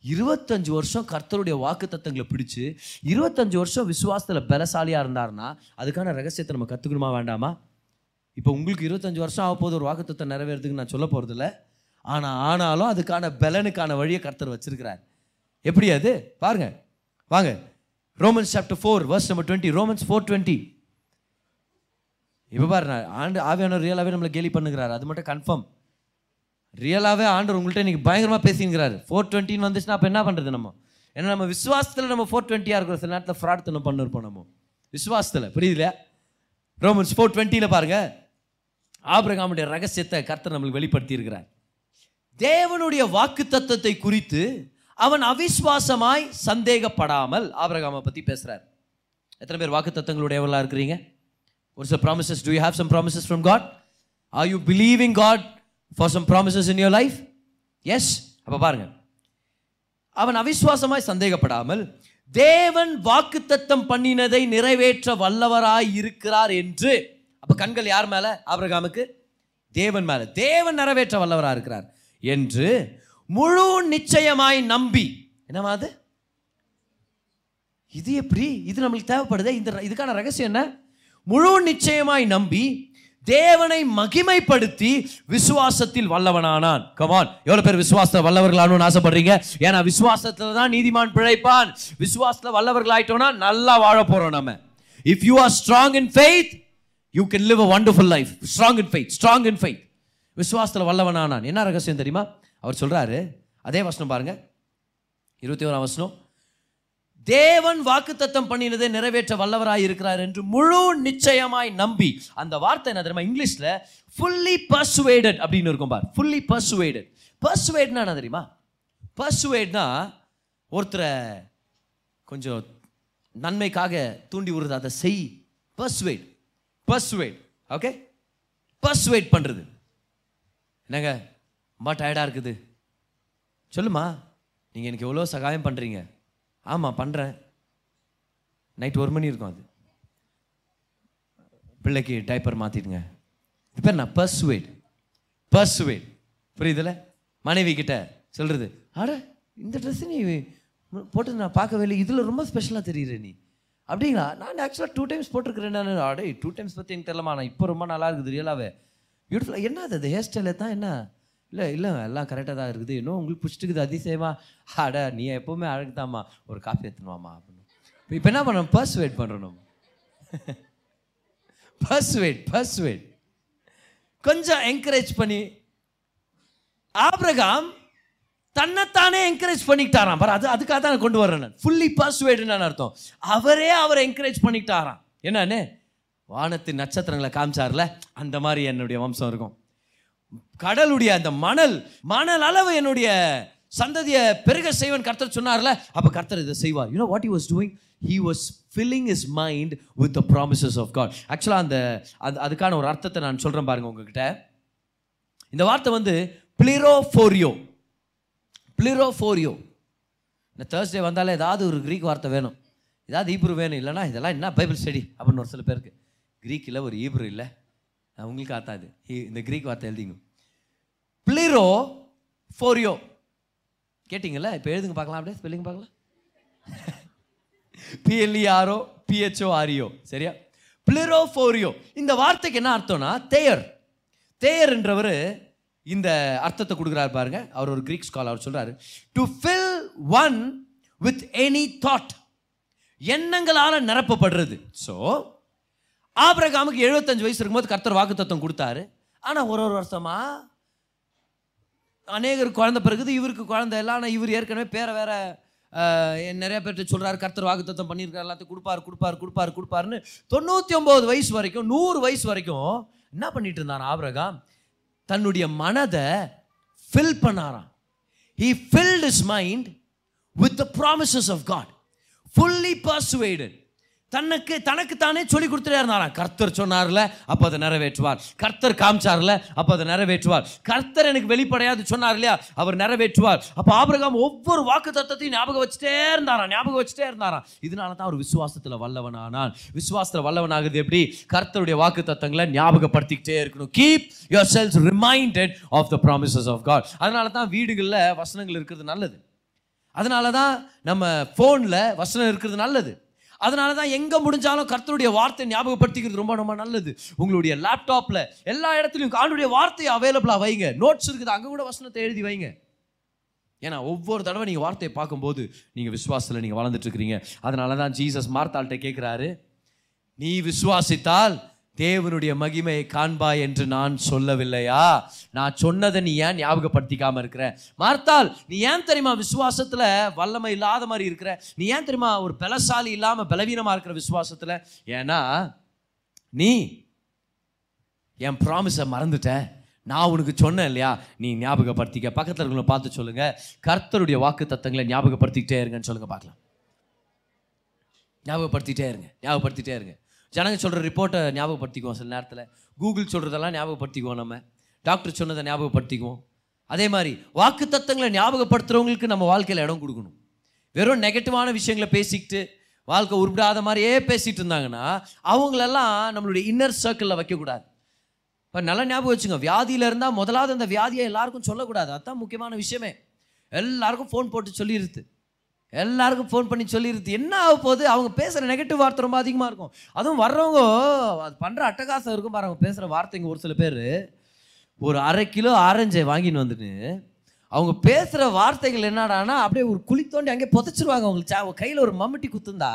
இருபத்தஞ்சு வருஷம் கர்த்தருடைய வாக்கு தத்தங்களை பிடிச்சு இருபத்தஞ்சு வருஷம் விசுவாசத்தில் பலசாலியாக இருந்தாருன்னா அதுக்கான ரகசியத்தை நம்ம கற்றுக்கணுமா வேண்டாமா? இப்போ உங்களுக்கு இருபத்தஞ்சு வருஷம் ஆக போது ஒரு வாக்குத்தத்தை நிறைவேறதுக்கு நான் சொல்ல போகிறதில்ல ஆனால் ஆனாலும் அதுக்கான பலனுக்கான வழியை கர்த்தர் வச்சிருக்கிறார். எப்படி அது? பாருங்க. வாங்க. Romans chapter four verse number twenty Romans four twenty இப்போ பாரு நான் ஆண்டு ஆவியான ரியலாகவே நம்மளை கேலி பண்ணுகிறார். அது மட்டும் கன்ஃபார்ம் ரியலாகவே ஆண்டவர் உங்கள்கிட்ட இன்னைக்கு பயங்கரமாக பேசிங்கிறாரு. ஃபோர் டுவெண்ட்டின்னு வந்துச்சுன்னா அப்போ என்ன பண்ணுறது நம்ம? ஏன்னா நம்ம விசுவாசத்தில் நம்ம ஃபோர் டுவெண்ட்டியாக இருக்கிற சில நேரத்தில் ஃப்ராட் தனம் பண்ணிருப்போம் நம்ம. விசுவாசத்தில் புரியுதுல? ரோமன்ஸ் ஃபோர் டுவெண்ட்டியில் பாருங்க. ஆபிரகாமுடைய ரகசியத்தை கர்த்தர் நம்மளுக்கு வெளிப்படுத்தி இருக்கிறார் தேவனுடைய வாக்கு தத்துவத்தை குறித்து அவன் அவிஸ்வாசமாய் சந்தேகப்படாமல் ஆபிரகாமை பற்றி பேசுகிறார் எத்தனை பேர் வாக்கு தத்துவங்களுடையவர்களாக இருக்கிறீங்க? ஒரு சில promises do you have some promises from God are you believing God for some promises in your life yes அப்போ பாருங்க. அவன் அவிஸ்வாசமாய் சந்தேகப்படாமல் தேவன் வாக்குத்தத்தம் பண்ணினதை நிறைவேற்ற வல்லவராய் இருக்கிறார் என்று அப்போ கண்கள் யார் மேலே? ஆபிரகாமுக்கு. தேவன் மேலே. தேவன் நிறைவேற்ற வல்லவராக இருக்கிறார் என்று முழு நிச்சயமாய் நம்பி. என்னவா அது? இது எப்படி? இது நம்மளுக்கு தேவைப்படுதே? இந்த இதுக்கான ரகசியம் என்ன? முழு நிச்சயமாய் நம்பி தேவனை மகிமைப்படுத்தி விசுவாசத்தில் வல்லவனானான். கமான் எவ்வளோ பேர் விசுவாசத்தில் வல்லவர்களானு ஆசைப்படுறீங்க? ஏன்னா விசுவாசத்தில் தான் நீதிமான் பிழைப்பான். விசுவாசத்தில் வல்லவர்கள் ஆயிட்டோம்னா நல்லா வாழ போகிறோம் நம்ம if you are strong in faith you can live a wonderful life strong in faith strong in faith விசுவாசத்தில் வல்லவனானான். என்ன ரகசியம் தெரியுமா? அவர் சொல்கிறாரு அதே வசனம் பாருங்கள் இருபத்தி ஓராம் வசனம். தேவன் வாக்குத்தத்தம் பண்ணினதை நிறைவேற்ற வல்லவராய் இருக்கிறார் என்று முழு நிச்சயமாய் நம்பி அந்த வார்த்தை என்ன தெரியுமா? இங்கிலீஷில் ஃபுல்லி பர்சுவேடட் அப்படின்னு இருக்கும் பார். ஃபுல்லி பர்சுவேடட் பர்சுவேட்னா என்ன தெரியுமா? பர்சுவேட்னா ஒருத்தரை கொஞ்சம் நன்மைக்காக தூண்டி விடுறது அதை செய். பர்சுவேட் பர்சுவேட் ஓகே பர்சுவேட் பண்ணுறது என்னங்க ரொம்ப டயர்டாக இருக்குது. சொல்லுமா நீங்கள் எனக்கு எவ்வளோ சகாயம் பண்ணுறீங்க ஆமாம் பண்ணுறேன் நைட் ஒரு மணி இருக்கும் அது. பிள்ளைக்கு டைப்பர் மாற்றிடுங்க இது பேர் நான் பர்சுவேட் பர்சுவேட் புரியுதுல? மனைவி கிட்ட சொல்கிறது அட இந்த ட்ரெஸ் நீ போட்டு நான் பார்க்கவே இல்லை. இதில் ரொம்ப ஸ்பெஷலாக தெரியுற நீ. அப்படிங்களா? நான் ஆக்சுவலாக டூ டைம்ஸ் போட்டிருக்கிறேன் நான். அடே டூ டைம்ஸ் பற்றி எனக்கு தெரியலமா நான் இப்போ ரொம்ப நல்லா இருக்குது ரியலாகவே பியூட்டிஃபுல்லாக என்ன அது? ஹேர் ஸ்டைலில் தான் என்ன? இல்லை இல்லை எல்லாம் கரெக்டாக தான் இருக்குது. இன்னும் உங்களுக்கு பிடிச்சிட்டுக்குது அதிசயமா. அட நீ எப்போவுமே அழகுதாம்மா. ஒரு காஃபி எடுத்துனுவாம்மா அப்படின்னு. இப்போ என்ன பண்ணணும்? பர்ஸ் வெயிட் பண்ணுறோம் நம்ம பர்ஸ் வெயிட் பர்ஸ் வெயிட் கொஞ்சம் என்கரேஜ் பண்ணி. ஆபிரகாம் தன்னைத்தானே என்கரேஜ் பண்ணிக்கிட்டாராம். பாரு அது அதுக்காக தான் கொண்டு வரேன் நான். ஃபுல்லி பர்சுவேடுன்னு அர்த்தம். அவரே அவரை என்கரேஜ் பண்ணிக்கிட்டாராம். என்னன்னு? வானத்து நட்சத்திரங்களை காமிச்சார்ல? அந்த மாதிரி என்னுடைய வம்சம் இருக்கும். கடலுடைய அந்த மணல் மணல் அளவு என்னுடைய சந்ததியை பெருக செய்வன் கர்த்தர் சொன்னார்ல. அப்போ கர்த்தர் இதை செய்வார். You know what he was doing he was filling his mind with the promises of God ஆக்சுவலாக அந்த அது அதுக்கான ஒரு அர்த்தத்தை நான் சொல்கிறேன் பாருங்க உங்ககிட்ட. இந்த வார்த்தை வந்து பிளிரோஃபோரியோ. பிளிரோஃபோரியோ. இந்த தேர்ஸ்டே வந்தாலே ஏதாவது ஒரு க்ரீக் வார்த்தை வேணும். ஏதாவது ஈப்ரு வேணும். இல்லைன்னா இதெல்லாம் என்ன? பைபிள் ஸ்டடி அப்படின்னு ஒரு சில பேருக்கு. க்ரீக்கில் ஒரு ஈப்ரு இல்லை. உங்களுக்கு ஆத்தாது இந்த க்ரீக் வார்த்தை எழுதிங்க. பிளிரோ ஃபோரியோ கேட்டிங்கல்ல? இப்போ எழுதுங்க பார்க்கலாம் அப்படியே ஸ்பெல்லிங் பார்க்கலாம். பிஎல்இஆர்ஓ பிஹெச்ஓ ஆரியோ சரியா பிளிரோ ஃபோரியோ இந்த வார்த்தைக்கு என்ன அர்த்தம்னா தேயர். தேயர் என்றவர் இந்த அர்த்தத்தை கொடுக்குறாரு பாருங்க. அவர் ஒரு கிரீக் ஸ்காலர் அவர் சொல்கிறாரு to fill one with any thought எண்ணங்களால் நிரப்பப்படுறது. ஸோ ஆபிரகாமுக்கு எழுபத்தஞ்சு வயசு இருக்கும்போது கர்த்தர் வாக்குத்தத்தம் கொடுத்தாரு. ஆனால் ஒரு ஒரு வருஷமா அநேகர் குழந்த பிறகுது இவருக்கு குழந்தை இல்லை. ஆனால் இவர் ஏற்கனவே பேரை வேற நிறைய பேர்கிட்ட சொல்கிறார் கர்த்தர் வாக்குத்தத்தம் பண்ணியிருக்கார் எல்லாத்தையும் கொடுப்பாரு கொடுப்பாரு கொடுப்பாரு கொடுப்பாருன்னு தொண்ணூற்றி ஒம்பது வயசு வரைக்கும் நூறு வயசு வரைக்கும் என்ன பண்ணிட்டு இருந்தான் ஆபிரகாம்? தன்னுடைய மனதை ஃபில் பண்ணாராம். He filled his mind with the promises of God fully persuaded தனக்கு தனக்கு தானே சொல்லி கொடுத்துட்டே இருந்தாராம் கர்த்தர் சொன்னார்ல அப்போ அதை நிறைவேற்றுவார். கர்த்தர் காமிச்சார்ல அப்போ அதை நிறைவேற்றுவார். கர்த்தர் எனக்கு வெளிப்படையாது சொன்னார் இல்லையா அவர் நிறைவேற்றுவார். அப்போ ஆபிரகாம் ஒவ்வொரு வாக்கு தத்துவத்தையும் ஞாபகம் வச்சுட்டே இருந்தாராம் ஞாபகம் வச்சுட்டே இருந்தாராம் இதனால தான் அவர் விசுவாசத்தில் வல்லவனானான். விசுவாசத்தில் வல்லவனாகிறது எப்படி? கர்த்தருடைய வாக்கு தத்தங்களை ஞாபகப்படுத்திக்கிட்டே இருக்கணும். Keep yourselves reminded of the promises of God அதனால தான் வீடுகளில் வசனங்கள் இருக்கிறது நல்லது. அதனால தான் நம்ம ஃபோனில் வசனம் இருக்கிறது நல்லது. அதனால தான் எங்கே முடிஞ்சாலும் கர்த்தருடைய வார்த்தை ஞாபகப்படுத்திக்கிறது ரொம்ப ரொம்ப நல்லது. உங்களுடைய லேப்டாப்பில் எல்லா இடத்துலையும் ஆண்டுடைய வார்த்தையை அவைலபிளாக வைங்க. நோட்ஸ் இருக்குது அங்கே கூட வசனத்தை எழுதி வைங்க. ஏன்னா ஒவ்வொரு தடவை நீங்கள் வார்த்தையை பார்க்கும்போது நீங்கள் விசுவாசத்தில் நீங்கள் வளர்ந்துட்டு இருக்கிறீங்க. அதனால தான் ஜீசஸ் மார்த்தாள்கிட்ட கேட்குறாரு நீ விசுவாசித்தால் தேவனுடைய மகிமையை காண்பாய் என்று நான் சொல்லவில்லையா? நான் சொன்னதை நீ ஏன் ஞாபகப்படுத்திக்காம இருக்கிற? மார்த்தால் நீ ஏன் தெரியுமா விசுவாசத்துல வல்லமை இல்லாத மாதிரி இருக்கிற? நீ ஏன் தெரியுமா ஒரு பலசாலி இல்லாம பலவீனமா இருக்கிற விசுவாசத்துல? ஏன்னா நீ என் ப்ராமிஸை மறந்துட்ட. நான் உனக்கு சொன்னேன் இல்லையா? நீ ஞாபகப்படுத்திக்க. பக்கத்தில் இருக்கிறவங்கள பார்த்து சொல்லுங்க. கர்த்தருடைய வாக்கு தத்தங்களை ஞாபகப்படுத்திக்கிட்டே இருங்கன்னு சொல்லுங்க பார்க்கலாம். ஞாபகப்படுத்திட்டே இருங்க. ஞாபகப்படுத்திட்டே இருங்க. ஜனங்க சொல்கிற ரிப்போர்ட்டை ஞாபகப்படுத்திக்குவோம் சில நேரத்தில். கூகுள் சொல்கிறதெல்லாம் ஞாபகப்படுத்திக்குவோம் நம்ம. டாக்டர் சொன்னதை ஞாபகப்படுத்திக்குவோம். அதே மாதிரி வாக்கு தத்தங்களை ஞாபகப்படுத்துகிறவங்களுக்கு நம்ம வாழ்க்கையில் இடம் கொடுக்கணும். வெறும் நெகட்டிவான விஷயங்களை பேசிக்கிட்டு வாழ்க்கை உருப்படாத மாதிரியே பேசிகிட்டு இருந்தாங்கன்னா அவங்களெல்லாம் நம்மளுடைய இன்னர் சர்க்கிளில் வைக்கக்கூடாது. இப்போ நல்லா ஞாபகம் வச்சுங்க வியாதியில் இருந்தால் முதலாவது அந்த வியாதியை எல்லாருக்கும் சொல்லக்கூடாது. அதுதான் முக்கியமான விஷயமே. எல்லாருக்கும் ஃபோன் போட்டு சொல்லிடுது எல்லாருக்கும் ஃபோன் பண்ணி சொல்லிடுது என்ன ஆக போகுது? அவங்க பேசுகிற நெகட்டிவ் வார்த்தை ரொம்ப அதிகமாக இருக்கும். அதுவும் வர்றவங்க அது பண்ணுற அட்டகாசம் இருக்கும் பாருங்க பேசுகிற வார்த்தைங்க ஒரு சில பேர் ஒரு அரை கிலோ ஆரஞ்சை வாங்கின்னு வந்துட்டு அவங்க பேசுகிற வார்த்தைகள் என்னடான்னா அப்படியே ஒரு குழி தோண்டி அங்கே புதைச்சிருவாங்க. அவங்களுக்கு சா கையில் ஒரு மம்முட்டி குத்துந்தா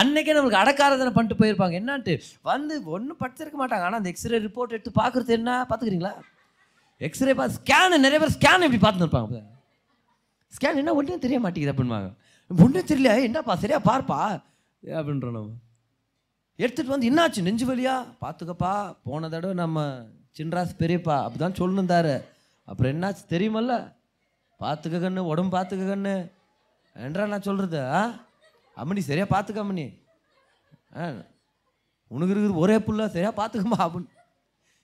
அன்னைக்கே நம்மளுக்கு அடக்காரதனை பண்ணிட்டு போயிருப்பாங்க. என்னான்ட்டு வந்து ஒன்றும் படிச்சிருக்க மாட்டாங்க. ஆனால் அந்த எக்ஸ்ரே ரிப்போர்ட் எடுத்து பார்க்குறது என்ன? பார்த்துக்கிறீங்களா? எக்ஸ்ரே பார்த்து ஸ்கேனு நிறைய பேர் ஸ்கேன் எப்படி பார்த்துருப்பாங்க ஸ்கேன் என்ன ஒன்றும் தெரிய மாட்டேங்குது அப்படின்பாங்க ஒன்றும் தெரியல. என்னப்பா சரியா பார்ப்பா? அப்படின்றோம் நம்ம எடுத்துட்டு வந்து என்னாச்சு? நெஞ்சு வலியா? பார்த்துக்கப்பா. போன தடவை நம்ம சின்ராஸ் பெரியப்பா அப்படிதான் சொல்லிருந்தாரு அப்புறம் என்னாச்சு தெரியுமல்ல? பார்த்துக்க கண்ணு உடம்பு பார்த்துக்க கண்ணு. என்றா நான் சொல்கிறது ஆ? அம்மனி சரியா பார்த்துக்க அம்மனி ஆ? உனக்கு இருக்குது ஒரே புள்ள சரியா பார்த்துக்கமா அப்படின்னு.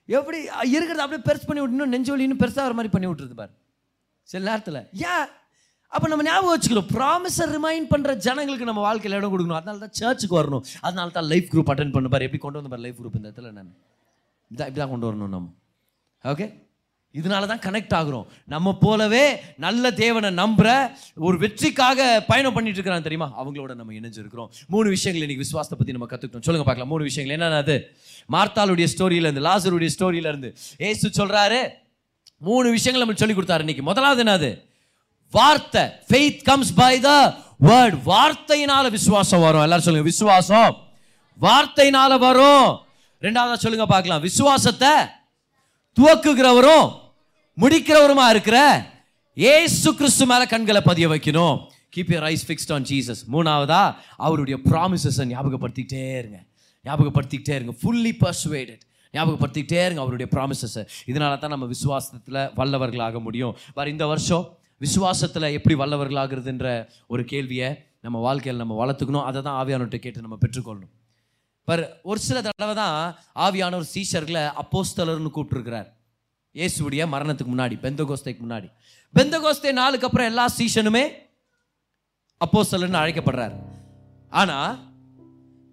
எப்படி இருக்கிறத அப்படியே பெருசு பண்ணி விட்டு இன்னும் நெஞ்சு வலி இன்னும் பெருசாக வர மாதிரி பண்ணி விட்டுருது பாரு. சில நேரத்தில். ஏன்? அப்போ நம்ம ஞாபகம் வச்சுக்கிறோம் ப்ராமிஸை ரிமைண்ட் பண்ணுற ஜனங்களுக்கு நம்ம வாழ்க்கையில் இடம் கொடுக்கணும். அதனால தான் சர்ச்சுக்கு வரணும். அதனால தான் லைஃப் குரூப் அட்டன் பண்ண பாரு எப்படி கொண்டு வந்து பாரு லைஃப் குரூப் இந்த இடத்துல நான். இதான் இப்படி தான் கொண்டு வரணும் நம்ம. ஓகே இதனால தான் கனெக்ட் ஆகுறோம். நம்ம போலவே நல்ல தேவனை நம்புற ஒரு வெற்றிக்காக பயணம் பண்ணிட்டு இருக்கிறான் தெரியுமா? அவங்களோட நம்ம இணைஞ்சிருக்கிறோம். மூணு விஷயங்கள் இன்னைக்கு விசுவாசத்தை பற்றி நம்ம கற்றுக்கிட்டோம் சொல்லுங்க பார்க்கலாம். மூணு விஷயங்கள். என்னென்ன அது? மார்த்தாளுடைய ஸ்டோரியிலேருந்து லாசருடைய ஸ்டோரியிலேருந்து ஏசு சொல்கிறாரு மூணு விஷயங்கள் நம்ம சொல்லி கொடுத்தாரு இன்னைக்கு. முதலாவது என்னது? வார்த்தை. Faith comes by the word வார்த்தையினால விசுவாசம் வரும். எல்லாரும் சொல்லுங்க விசுவாசம். வார்த்தையினால வரும். ரெண்டாவதா சொல்லுங்க பார்க்கலாம். விசுவாசத்தை துவக்குகிறவரும் முடிக்கிறவருமா இருக்கிற ஏசு கிறிஸ்து மேல கண்களை பதிய வைக்கணும். Keep your eyes fixed on Jesus மூணாவதா அவருடைய ப்ராமிசஸை ஞாபகப்படுத்திக்கிட்டே இருங்க. ஞாபகப்படுத்திக்கிட்டே இருங்க. ஃபுல்லி பர்சுவேடட் ஞாபகப்படுத்திக்கிட்டே இருங்க அவருடைய ப்ராமிசஸை இதனால தான் நம்ம விசுவாசத்தில் வல்லவர்களாக முடியும். வர இந்த வருஷம் விசுவாசத்தில் எப்படி வல்லவர்களாகிறதுன்ற ஒரு கேள்வியை நம்ம வாழ்க்கையில் நம்ம வளர்த்துக்கணும். அதை தான் ஆவியானவர்கிட்ட கேட்டு நம்ம பெற்றுக்கொள்ளணும். பர் ஒரு சில தடவை தான் ஆவியானவர் சீஷர்களை அப்போஸ்தலர்னு கூப்பிட்டுருக்கிறார். இயேசுடைய மரணத்துக்கு முன்னாடி பெந்தகோஸ்தைக்கு முன்னாடி. பெந்தகோஸ்தே நாளுக்கு அப்புறம் எல்லா சீஷனுமே அப்போஸ்தலர்னு அழைக்கப்படுறார். ஆனால்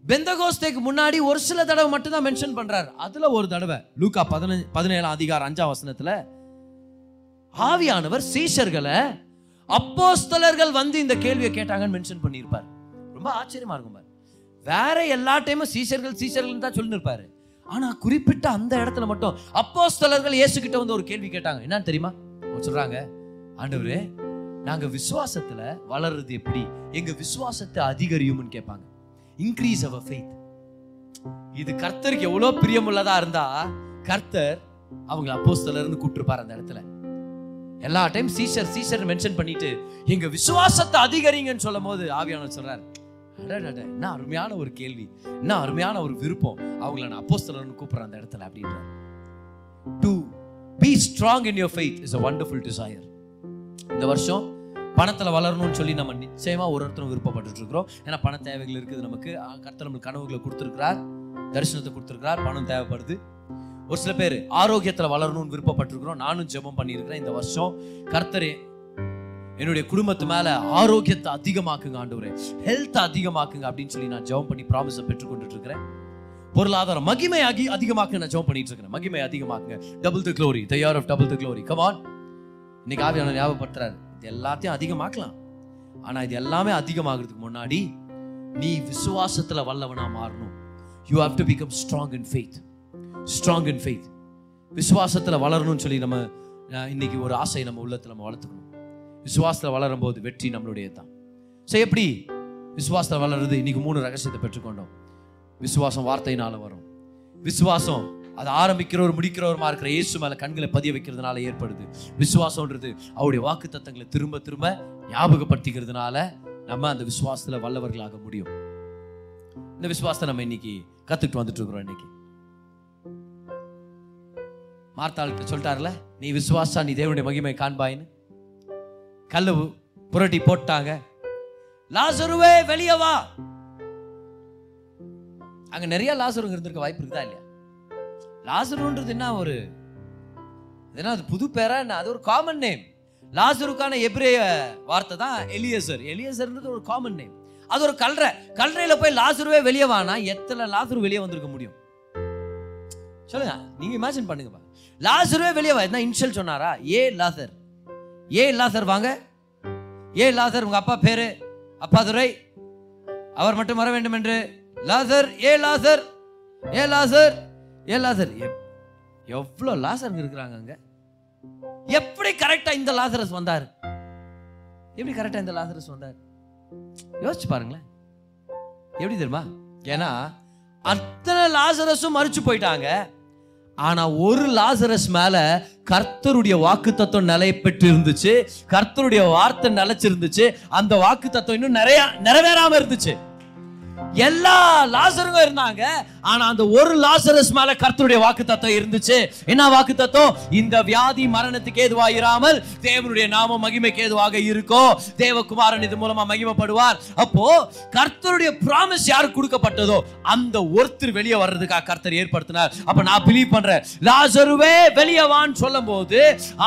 பெந்தகோஸ்தேக்கு முன்னாடி ஒரு சில தடவை மட்டும்தான் மென்ஷன் பண்ணுறார் அதில் ஒரு தடவை லூக்கா பதினஞ்சு பதினேழாம் அதிகாரம் அஞ்சாம் வசனத்தில் ஆவியானவர் சீஷர்களை அப்போஸ்தலர்கள் வந்து இந்த கேள்வியை கேட்டாங்கன்னு மென்ஷன் பண்ணியிருப்பார். ரொம்ப ஆச்சரியமா இருக்கும் பாரு. வேற எல்லா டைமும் சீஷர்கள் சீஷர்கள் தான் சொல்லியிருப்பாரு ஆனா குறிப்பிட்ட அந்த இடத்துல மட்டும் அப்போஸ்தலர்கள் இயேசு கிட்ட வந்து ஒரு கேள்வி கேட்டாங்க. என்னன்னு தெரியுமா? சொல்றாங்க ஆண்டவரே நாங்க விசுவாசத்துல வளர்றது எப்படி? எங்க விசுவாசத்தை அதிகரியும்னு கேட்பாங்க. இன்க்ரீஸ் அவர் ஃபெய்த் இது கர்த்தருக்கு எவ்வளவு பிரியமுள்ளதா இருந்தா கர்த்தர் அவங்க அப்போஸ்தலர்னு கூப்பிட்டுருப்பார் அந்த இடத்துல. எல்லா டைம் சீசர் சீசர் மென்ஷன் பண்ணிட்டு எங்க விசுவாசத்தை அதிகரிங்கன்னு சொல்லும் போது ஆவியானவர் சொல்றாரு. என்ன அருமையான ஒரு கேள்வி. என்ன அருமையான ஒரு விருப்பம். அவங்கள நான் அப்போஸ்தலர்னு கூப்பிடுறேன் அந்த இடத்துல அப்படின்றார். To be strong in your faith is a wonderful desire இந்த வருஷம் பணத்துல வளரணும்னு சொல்லி நம்ம நிச்சயமா ஒரு ஒருத்தரும் விருப்பப்பட்டு இருக்கிறோம். ஏன்னா பண தேவைகள் இருக்குது நமக்கு. ஆஹ் கர்த்தர் நம்மளுக்கு கனவுகளை கொடுத்துருக்கிறார். தரிசனத்தை கொடுத்துருக்கிறார். பணம் தேவைப்படுது. ஒரு சில பேர் ஆரோக்கியத்தில் வளரணும்னு விருப்பப்பட்டிருக்கிறோம். நானும் ஜெபம் பண்ணியிருக்கிறேன் இந்த வருஷம். கர்த்தரே என்னுடைய குடும்பத்து மேல ஆரோக்கியத்தை அதிகமாக்குங்க ஆண்டவரே. ஹெல்த் அதிகமாக்குங்க அப்படின்னு சொல்லி நான் ஜெபம் பண்ணி ப்ராமிஸை பெற்றுக்கொண்டுட்டு இருக்கிறேன் பொருளாதாரம் மகிமை அகி அதிகமாக்க நான் ஜெபம் பண்ணிட்டு இருக்கிறேன் மகிமை அதிகமாக்குங்க. Double the glory the year of double the glory come on இன்னைக்கு ஆவியான ஞாபகப்படுத்துறாரு. இது எல்லாத்தையும் அதிகமாக்கலாம். ஆனா இது எல்லாமே அதிகமாகிறதுக்கு முன்னாடி நீ விசுவாசத்துல வல்லவனா மாறணும். You have to become strong in faith strong in faith விசுவாசத்தில் வளரணும்னு சொல்லி நம்ம இன்னைக்கு ஒரு ஆசையை நம்ம உள்ளத்தில் நம்ம வளர்த்துக்கணும். விசுவாசத்தில் வளரும் போது வெற்றி நம்மளுடைய தான் ஸோ எப்படி விசுவாசத்துல வளருது? இன்னைக்கு மூணு ரகசியத்தை பெற்றுக்கொண்டோம். விசுவாசம் வார்த்தையினால வரும். விசுவாசம் அது ஆரம்பிக்கிறவர் முடிக்கிறவருமா இருக்கிற இயேசு மேலே கண்களை பதிய வைக்கிறதுனால ஏற்படுது. விசுவாசம்ன்றது அவருடைய வாக்கு தத்தங்களை திரும்ப திரும்ப ஞாபகப்படுத்திக்கிறதுனால நம்ம அந்த விசுவாசத்தில் வல்லவர்களாக முடியும். இந்த விசுவாசத்தை நம்ம இன்னைக்கு கற்றுக்கிட்டு வந்துட்டு இருக்கிறோம் இன்னைக்கு. மார்த்தாள்கிட்ட சொல்லிட்டார்ல நீ விசுவாசா நீ தேவனுடைய மகிமை காண்பாயின்னு. கல்லு புரட்டி போட்டாங்க. லாசருவே வெளியே வா. அங்க நிறைய லாசருங்க இருந்திருக்க வாய்ப்பு இருக்குதா இல்லையா? லாசருன்றது என்ன ஒரு ஏன்னா என்ன அது புது பேரா என்ன? அது ஒரு காமன் நேம் லாசருக்கான எப்ரேய வார்த்தை தான் எலியசர். எலியசர்ன்றது ஒரு காமன் நேம் அது ஒரு கல்றை. கல்றையில போய் லாசருவே வெளியே வானா? எத்தனை லாசரு வெளியே வந்திருக்க முடியும்? சொல்லுங்க நீங்க இமேஜின் பண்ணுங்கப்பா. லாசருவே வெளியே வா. என்ன இன்சல் சொன்னாரா? ஏ லாசர். ஏ லாசர் வாங்க. ஏ லாசர் உங்க அப்பா பேரு? அப்பா துரை அவர் மட்டும் வர வேண்டும் என்று. லாசர் ஏ லாசர். ஏ லாசர் ஏ லாசர். எவ்வளோ லாசர் இருக்கிறாங்க அங்க? எப்படி கரெக்டா இந்த லாசரஸ் வந்தார்? எப்படி கரெக்டா இந்த லாசரஸ் வந்தார்? யோசிச்சு பாருங்களேன். எப்படி தெரியுமா? ஏன்னா அத்தனை லாசரஸும் மறிச்சு போயிட்டாங்க. ஆனா ஒரு லாசரஸ் மேல கர்த்தருடைய வாக்கு தத்துவம் நிலை பெற்று இருந்துச்சு கர்த்தருடைய வார்த்தை நிலைச்சிருந்துச்சு. அந்த வாக்கு தத்துவம் இன்னும் நிறைய நிறைவேறாம இருந்துச்சு. எல்லா லாசருங்க இருந்தாங்க. ஆனா அந்த ஒரு லாசரஸ் மேல கர்த்தருடைய வாக்கு தத்துவம் இருந்துச்சு. என்ன வாக்கு தத்துவம் இந்த வியாதி மரணத்துக்கு ஏதுவா இராமல் தேவனுடைய நாம மகிமைக்கு ஏதுவாக இருக்கும் தேவகுமாரன் இது மூலமா மகிமைப்படுவார். அப்போ கர்த்தருடைய ப்ராமிஸ் யாருக்கு கொடுக்கப்பட்டதோ அந்த ஒருத்தர் வெளியே வர்றதுக்காக கர்த்தர் ஏற்படுத்தினார். அப்ப நான் பிலீவ் பண்றேன். லாசருவே வெளியே வான்னு சொல்லும் போது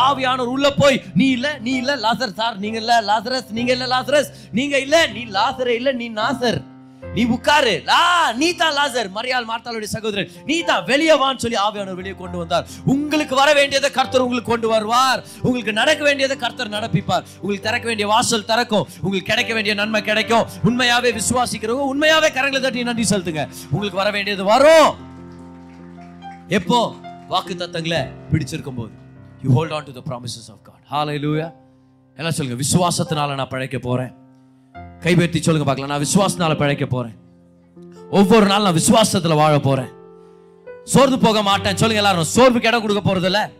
ஆவியானவர் உள்ள போய் நீ இல்ல நீ இல்ல லாசர் சார் நீங்க இல்ல லாசரஸ் நீங்க இல்ல லாசரஸ் நீங்க இல்ல நீ லாசரே இல்ல நீ நாசர். நீ உட்காரு. லா நீ தான் லாசர். மரியாள் மார்த்தாளுடைய சகோதரன் நீ தான் வெளியே வான்னு சொல்லி ஆவியானவர் வெளியே கொண்டு வந்தார். உங்களுக்கு வர வேண்டியதை கர்த்தர் உங்களுக்கு கொண்டு வருவார். உங்களுக்கு நடக்க வேண்டியதை கர்த்தர் நடப்பிப்பார். உங்களுக்கு திறக்க வேண்டிய வாசல் திறக்கும். உங்களுக்கு கிடைக்க வேண்டிய நன்மை கிடைக்கும். உண்மையாவே விசுவாசிக்கிறவங்க உண்மையாவே கரங்களை தட்டி நன்றி செலுத்துங்க. உங்களுக்கு வர வேண்டியது வரும். எப்போ? வாக்கு தத்தங்களை பிடிச்சிருக்கும் போது you hold on to the promises of God hallelujah எல்லாம் சொல்லுங்க. விசுவாசத்தினால நான் பழைக்க போறேன். கைபெத்தி சொல்லுங்க பார்க்கலாம். நான் விசுவாசனால பிழைக்க போறேன். ஒவ்வொரு நாள் நான் விசுவாசத்துல வாழ போறேன். சோர்ந்து போக மாட்டேன். சொல்லுங்க எல்லாரும். சோர்வுக்கு இடம் கொடுக்க போறது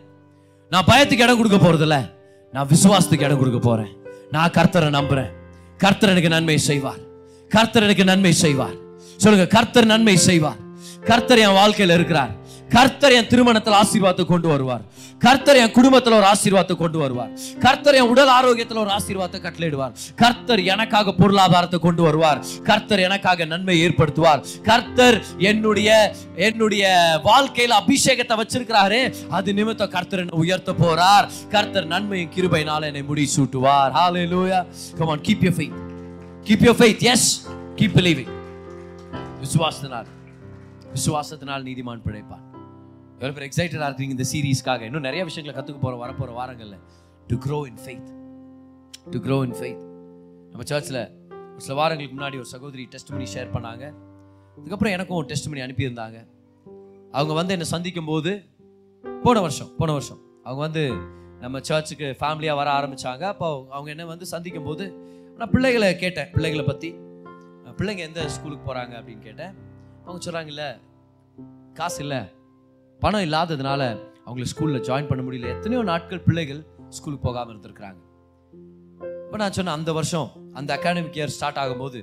நான் பயத்துக்கு இடம் கொடுக்க போறது நான் விசுவாசத்துக்கு இடம் கொடுக்க போறேன். நான் கர்த்தரை நம்புறேன். கர்த்தர் எனக்கு நன்மை செய்வார். கர்த்தர் எனக்கு நன்மை செய்வார். சொல்லுங்க கர்த்தர் நன்மை செய்வார். கர்த்தர் என் வாழ்க்கையில் இருக்கிறார். கர்த்தர் என் திருமணத்தில் ஆசீர்வாதத்தை கொண்டு வருவார். கர்த்தர் என் குடும்பத்துல ஒரு ஆசீர்வாதத்தை கொண்டு வருவார். கர்த்தர் என் உடல் ஆரோக்கியத்தில் ஒரு ஆசீர்வாதத்தை கட்டளையிடுவார். கர்த்தர் எனக்காக பொருளாதாரத்தை கொண்டு வருவார். கர்த்தர் எனக்காக நன்மை ஏற்படுத்துவார். கர்த்தர் என்னுடைய என்னுடைய வாழ்க்கையில அபிஷேகத்தை வச்சிருக்கிறாரே அது நிமித்தம் கர்த்தர் என்னை உயர்த்த போறார். கர்த்தர் நன்மையும் கிருபையினால் என்னை முடி சூட்டுவார் hallelujah come on keep you faith. Keep you faith yes keep believing விசுவாசத்தினால் விசுவாசத்தினால் நீதிமான் பிழைப்பான். எவ்வளோ பேர் எக்ஸைட்டடாக இருக்கீங்க இந்த சீரீஸ்க்காக இன்னும் நிறைய விஷயங்களை கற்றுக்க போகிற வரப்போகிற வாரங்களில். To grow in faith to grow in faith நம்ம சர்ச்சில் ஒரு சில வாரங்களுக்கு முன்னாடி ஒரு சகோதரி டெஸ்ட் மணி ஷேர் பண்ணாங்க. அதுக்கப்புறம் எனக்கும் ஒரு டெஸ்ட் மணி அனுப்பியிருந்தாங்க. அவங்க வந்து என்னை சந்திக்கும் போது போன வருஷம் போன வருஷம். அவங்க வந்து நம்ம சர்ச்சுக்கு ஃபேமிலியாக வர ஆரம்பிச்சாங்க. அப்போ அவங்க என்ன வந்து சந்திக்கும் போது நான் பிள்ளைகளை கேட்டேன் பிள்ளைகளை பற்றி பிள்ளைங்க எந்த ஸ்கூலுக்கு போகிறாங்க அப்படின்னு கேட்டேன். அவங்க சொல்கிறாங்க இல்லை காசு இல்லை. பணம் இல்லாததுனால அவங்கள ஸ்கூலில் ஜாயின் பண்ண முடியல. எத்தனையோ நாட்கள் பிள்ளைகள் ஸ்கூலுக்கு போகாமல் இருந்திருக்கிறாங்க. இப்போ நான் சொன்னேன் அந்த வருஷம் அந்த அகாடமிக் இயர் ஸ்டார்ட் ஆகும்போது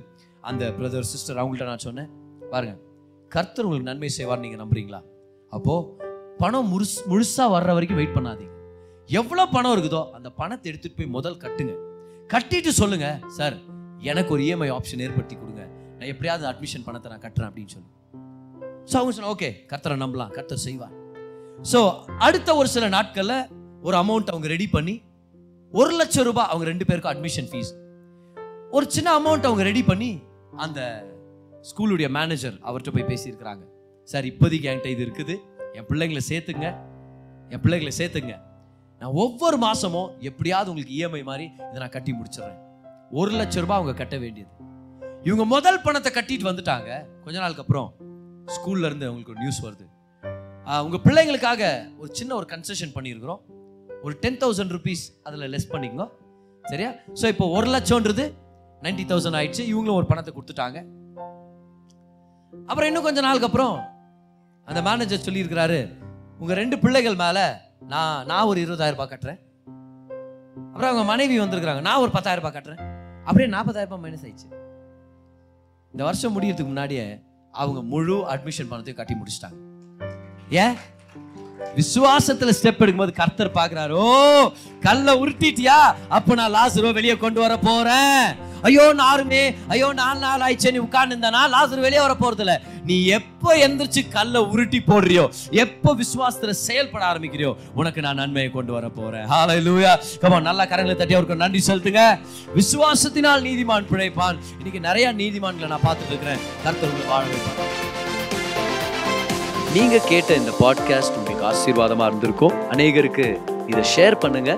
அந்த பிரதர் சிஸ்டர் அவங்கள்ட்ட நான் சொன்னேன் பாருங்க கர்த்தர் உங்களுக்கு நன்மை செய்வார் நீங்கள் நம்புறீங்களா? அப்போது பணம் முழுஸ் முழுசாக வர்ற வரைக்கும் வெயிட் பண்ணாதீங்க. எவ்வளோ பணம் இருக்குதோ அந்த பணத்தை எடுத்துகிட்டு போய் முதல் கட்டுங்க. கட்டிட்டு சொல்லுங்க சார் எனக்கு ஒரு இஎம்ஐ ஆப்ஷன் ஏற்படுத்தி கொடுங்க. நான் எப்படியாவது அட்மிஷன் பணத்தை நான் கட்டுறேன் அப்படின்னு சொல்லி. ஸோ அவங்க சொன்ன ஓகே கர்த்தரை நம்பலாம் கர்த்தர் செய்வார். ஸோ அடுத்த ஒரு சில நாட்களில் ஒரு அமௌண்ட் அவங்க ரெடி பண்ணி ஒரு லட்சம் ரூபாய் அவங்க ரெண்டு பேருக்கும் அட்மிஷன் ஃபீஸ் ஒரு சின்ன அமௌண்ட் அவங்க ரெடி பண்ணி அந்த ஸ்கூலுடைய மேனேஜர் அவர்கிட்ட போய் பேசியிருக்கிறாங்க. சார் இப்போதைக்கு என்கிட்ட இது இருக்குது. என் பிள்ளைங்களை சேர்த்துங்க. என் பிள்ளைங்களை சேர்த்துங்க. நான் ஒவ்வொரு மாதமும் எப்படியாவது உங்களுக்கு இஎம்ஐ மாதிரி இதை நான் கட்டி முடிச்சிடுறேன். ஒரு லட்சம் ரூபாய் அவங்க கட்ட வேண்டியது. இவங்க முதல் பணத்தை கட்டிட்டு வந்துட்டாங்க. கொஞ்ச நாளுக்கு அப்புறம் ஸ்கூல்ல இருந்து அவங்களுக்கு ஒரு நியூஸ் வருது. உங்கள் உங்க பிள்ளைங்களுக்காக ஒரு சின்ன ஒரு கன்செஷன் பண்ணியிருக்கிறோம். ஒரு டென் தௌசண்ட் ருபீஸ் அதில் லெஸ் பண்ணிக்கோ சரியா? ஸோ இப்போ ஒரு லட்சம்ன்றது நைன்டி தௌசண்ட் ஆயிடுச்சு. இவங்களும் ஒரு பணத்தை கொடுத்துட்டாங்க. அப்புறம் இன்னும் கொஞ்ச நாளுக்கு அப்புறம் அந்த மேனேஜர் சொல்லியிருக்கிறாரு உங்க ரெண்டு பிள்ளைகள் மேல நான் நான் ஒரு இருபதாயிரம் ரூபாய் கட்டுறேன். அப்புறம் அவங்க மனைவி வந்திருக்கிறாங்க நான் ஒரு பத்தாயிரம் ரூபாய் கட்டுறேன். அப்படியே நாற்பதாயிரம் ரூபாய் மைனஸ் ஆயிடுச்சு. இந்த வருஷம் முடியறதுக்கு முன்னாடியே அவங்க முழு அட்மிஷன் பணத்தையும் கட்டி முடிச்சிட்டாங்க. ஏன்? விசுவாசத்துல ஸ்டெப் எடுக்கும்போது கர்த்தர் பாக்குறாரு ஓ கல்ல உருட்டிட்டியா? அப்ப நான் லாசரோ வெளியே கொண்டு வர போறேன். ஐயோ நாருமே ஐயோ நாலு நாள் ஆயிடுச்சு நீ உட்கார்ந்துருந்தனா லாசர் வெளியே வர போறது இல்ல நீ எப்ப எந்திரிச்சு கல்ல உருட்டி போடுறியோ எப்ப விசுவாசத்துல செயல்பட ஆரம்பிக்கிறியோ உனக்கு நான் நன்மையை கொண்டு வர போறேன். ஹalleluya கமா நல்லா கரங்களை தட்டி அவருக்கு நன்றி செலுத்துங்க. விசுவாசத்தினால் நீதிமான் பிழைப்பான். இன்னைக்கு நிறைய நீதிமான்களை நான் பார்த்துட்டு இருக்கிறேன். கருத்து வாழ நீங்க கேட்ட இந்த பாட்காஸ்ட் உங்களுக்கு ஆசீர்வாதமா இருந்திருக்கும். அநேகருக்கு இதை ஷேர் பண்ணுங்க.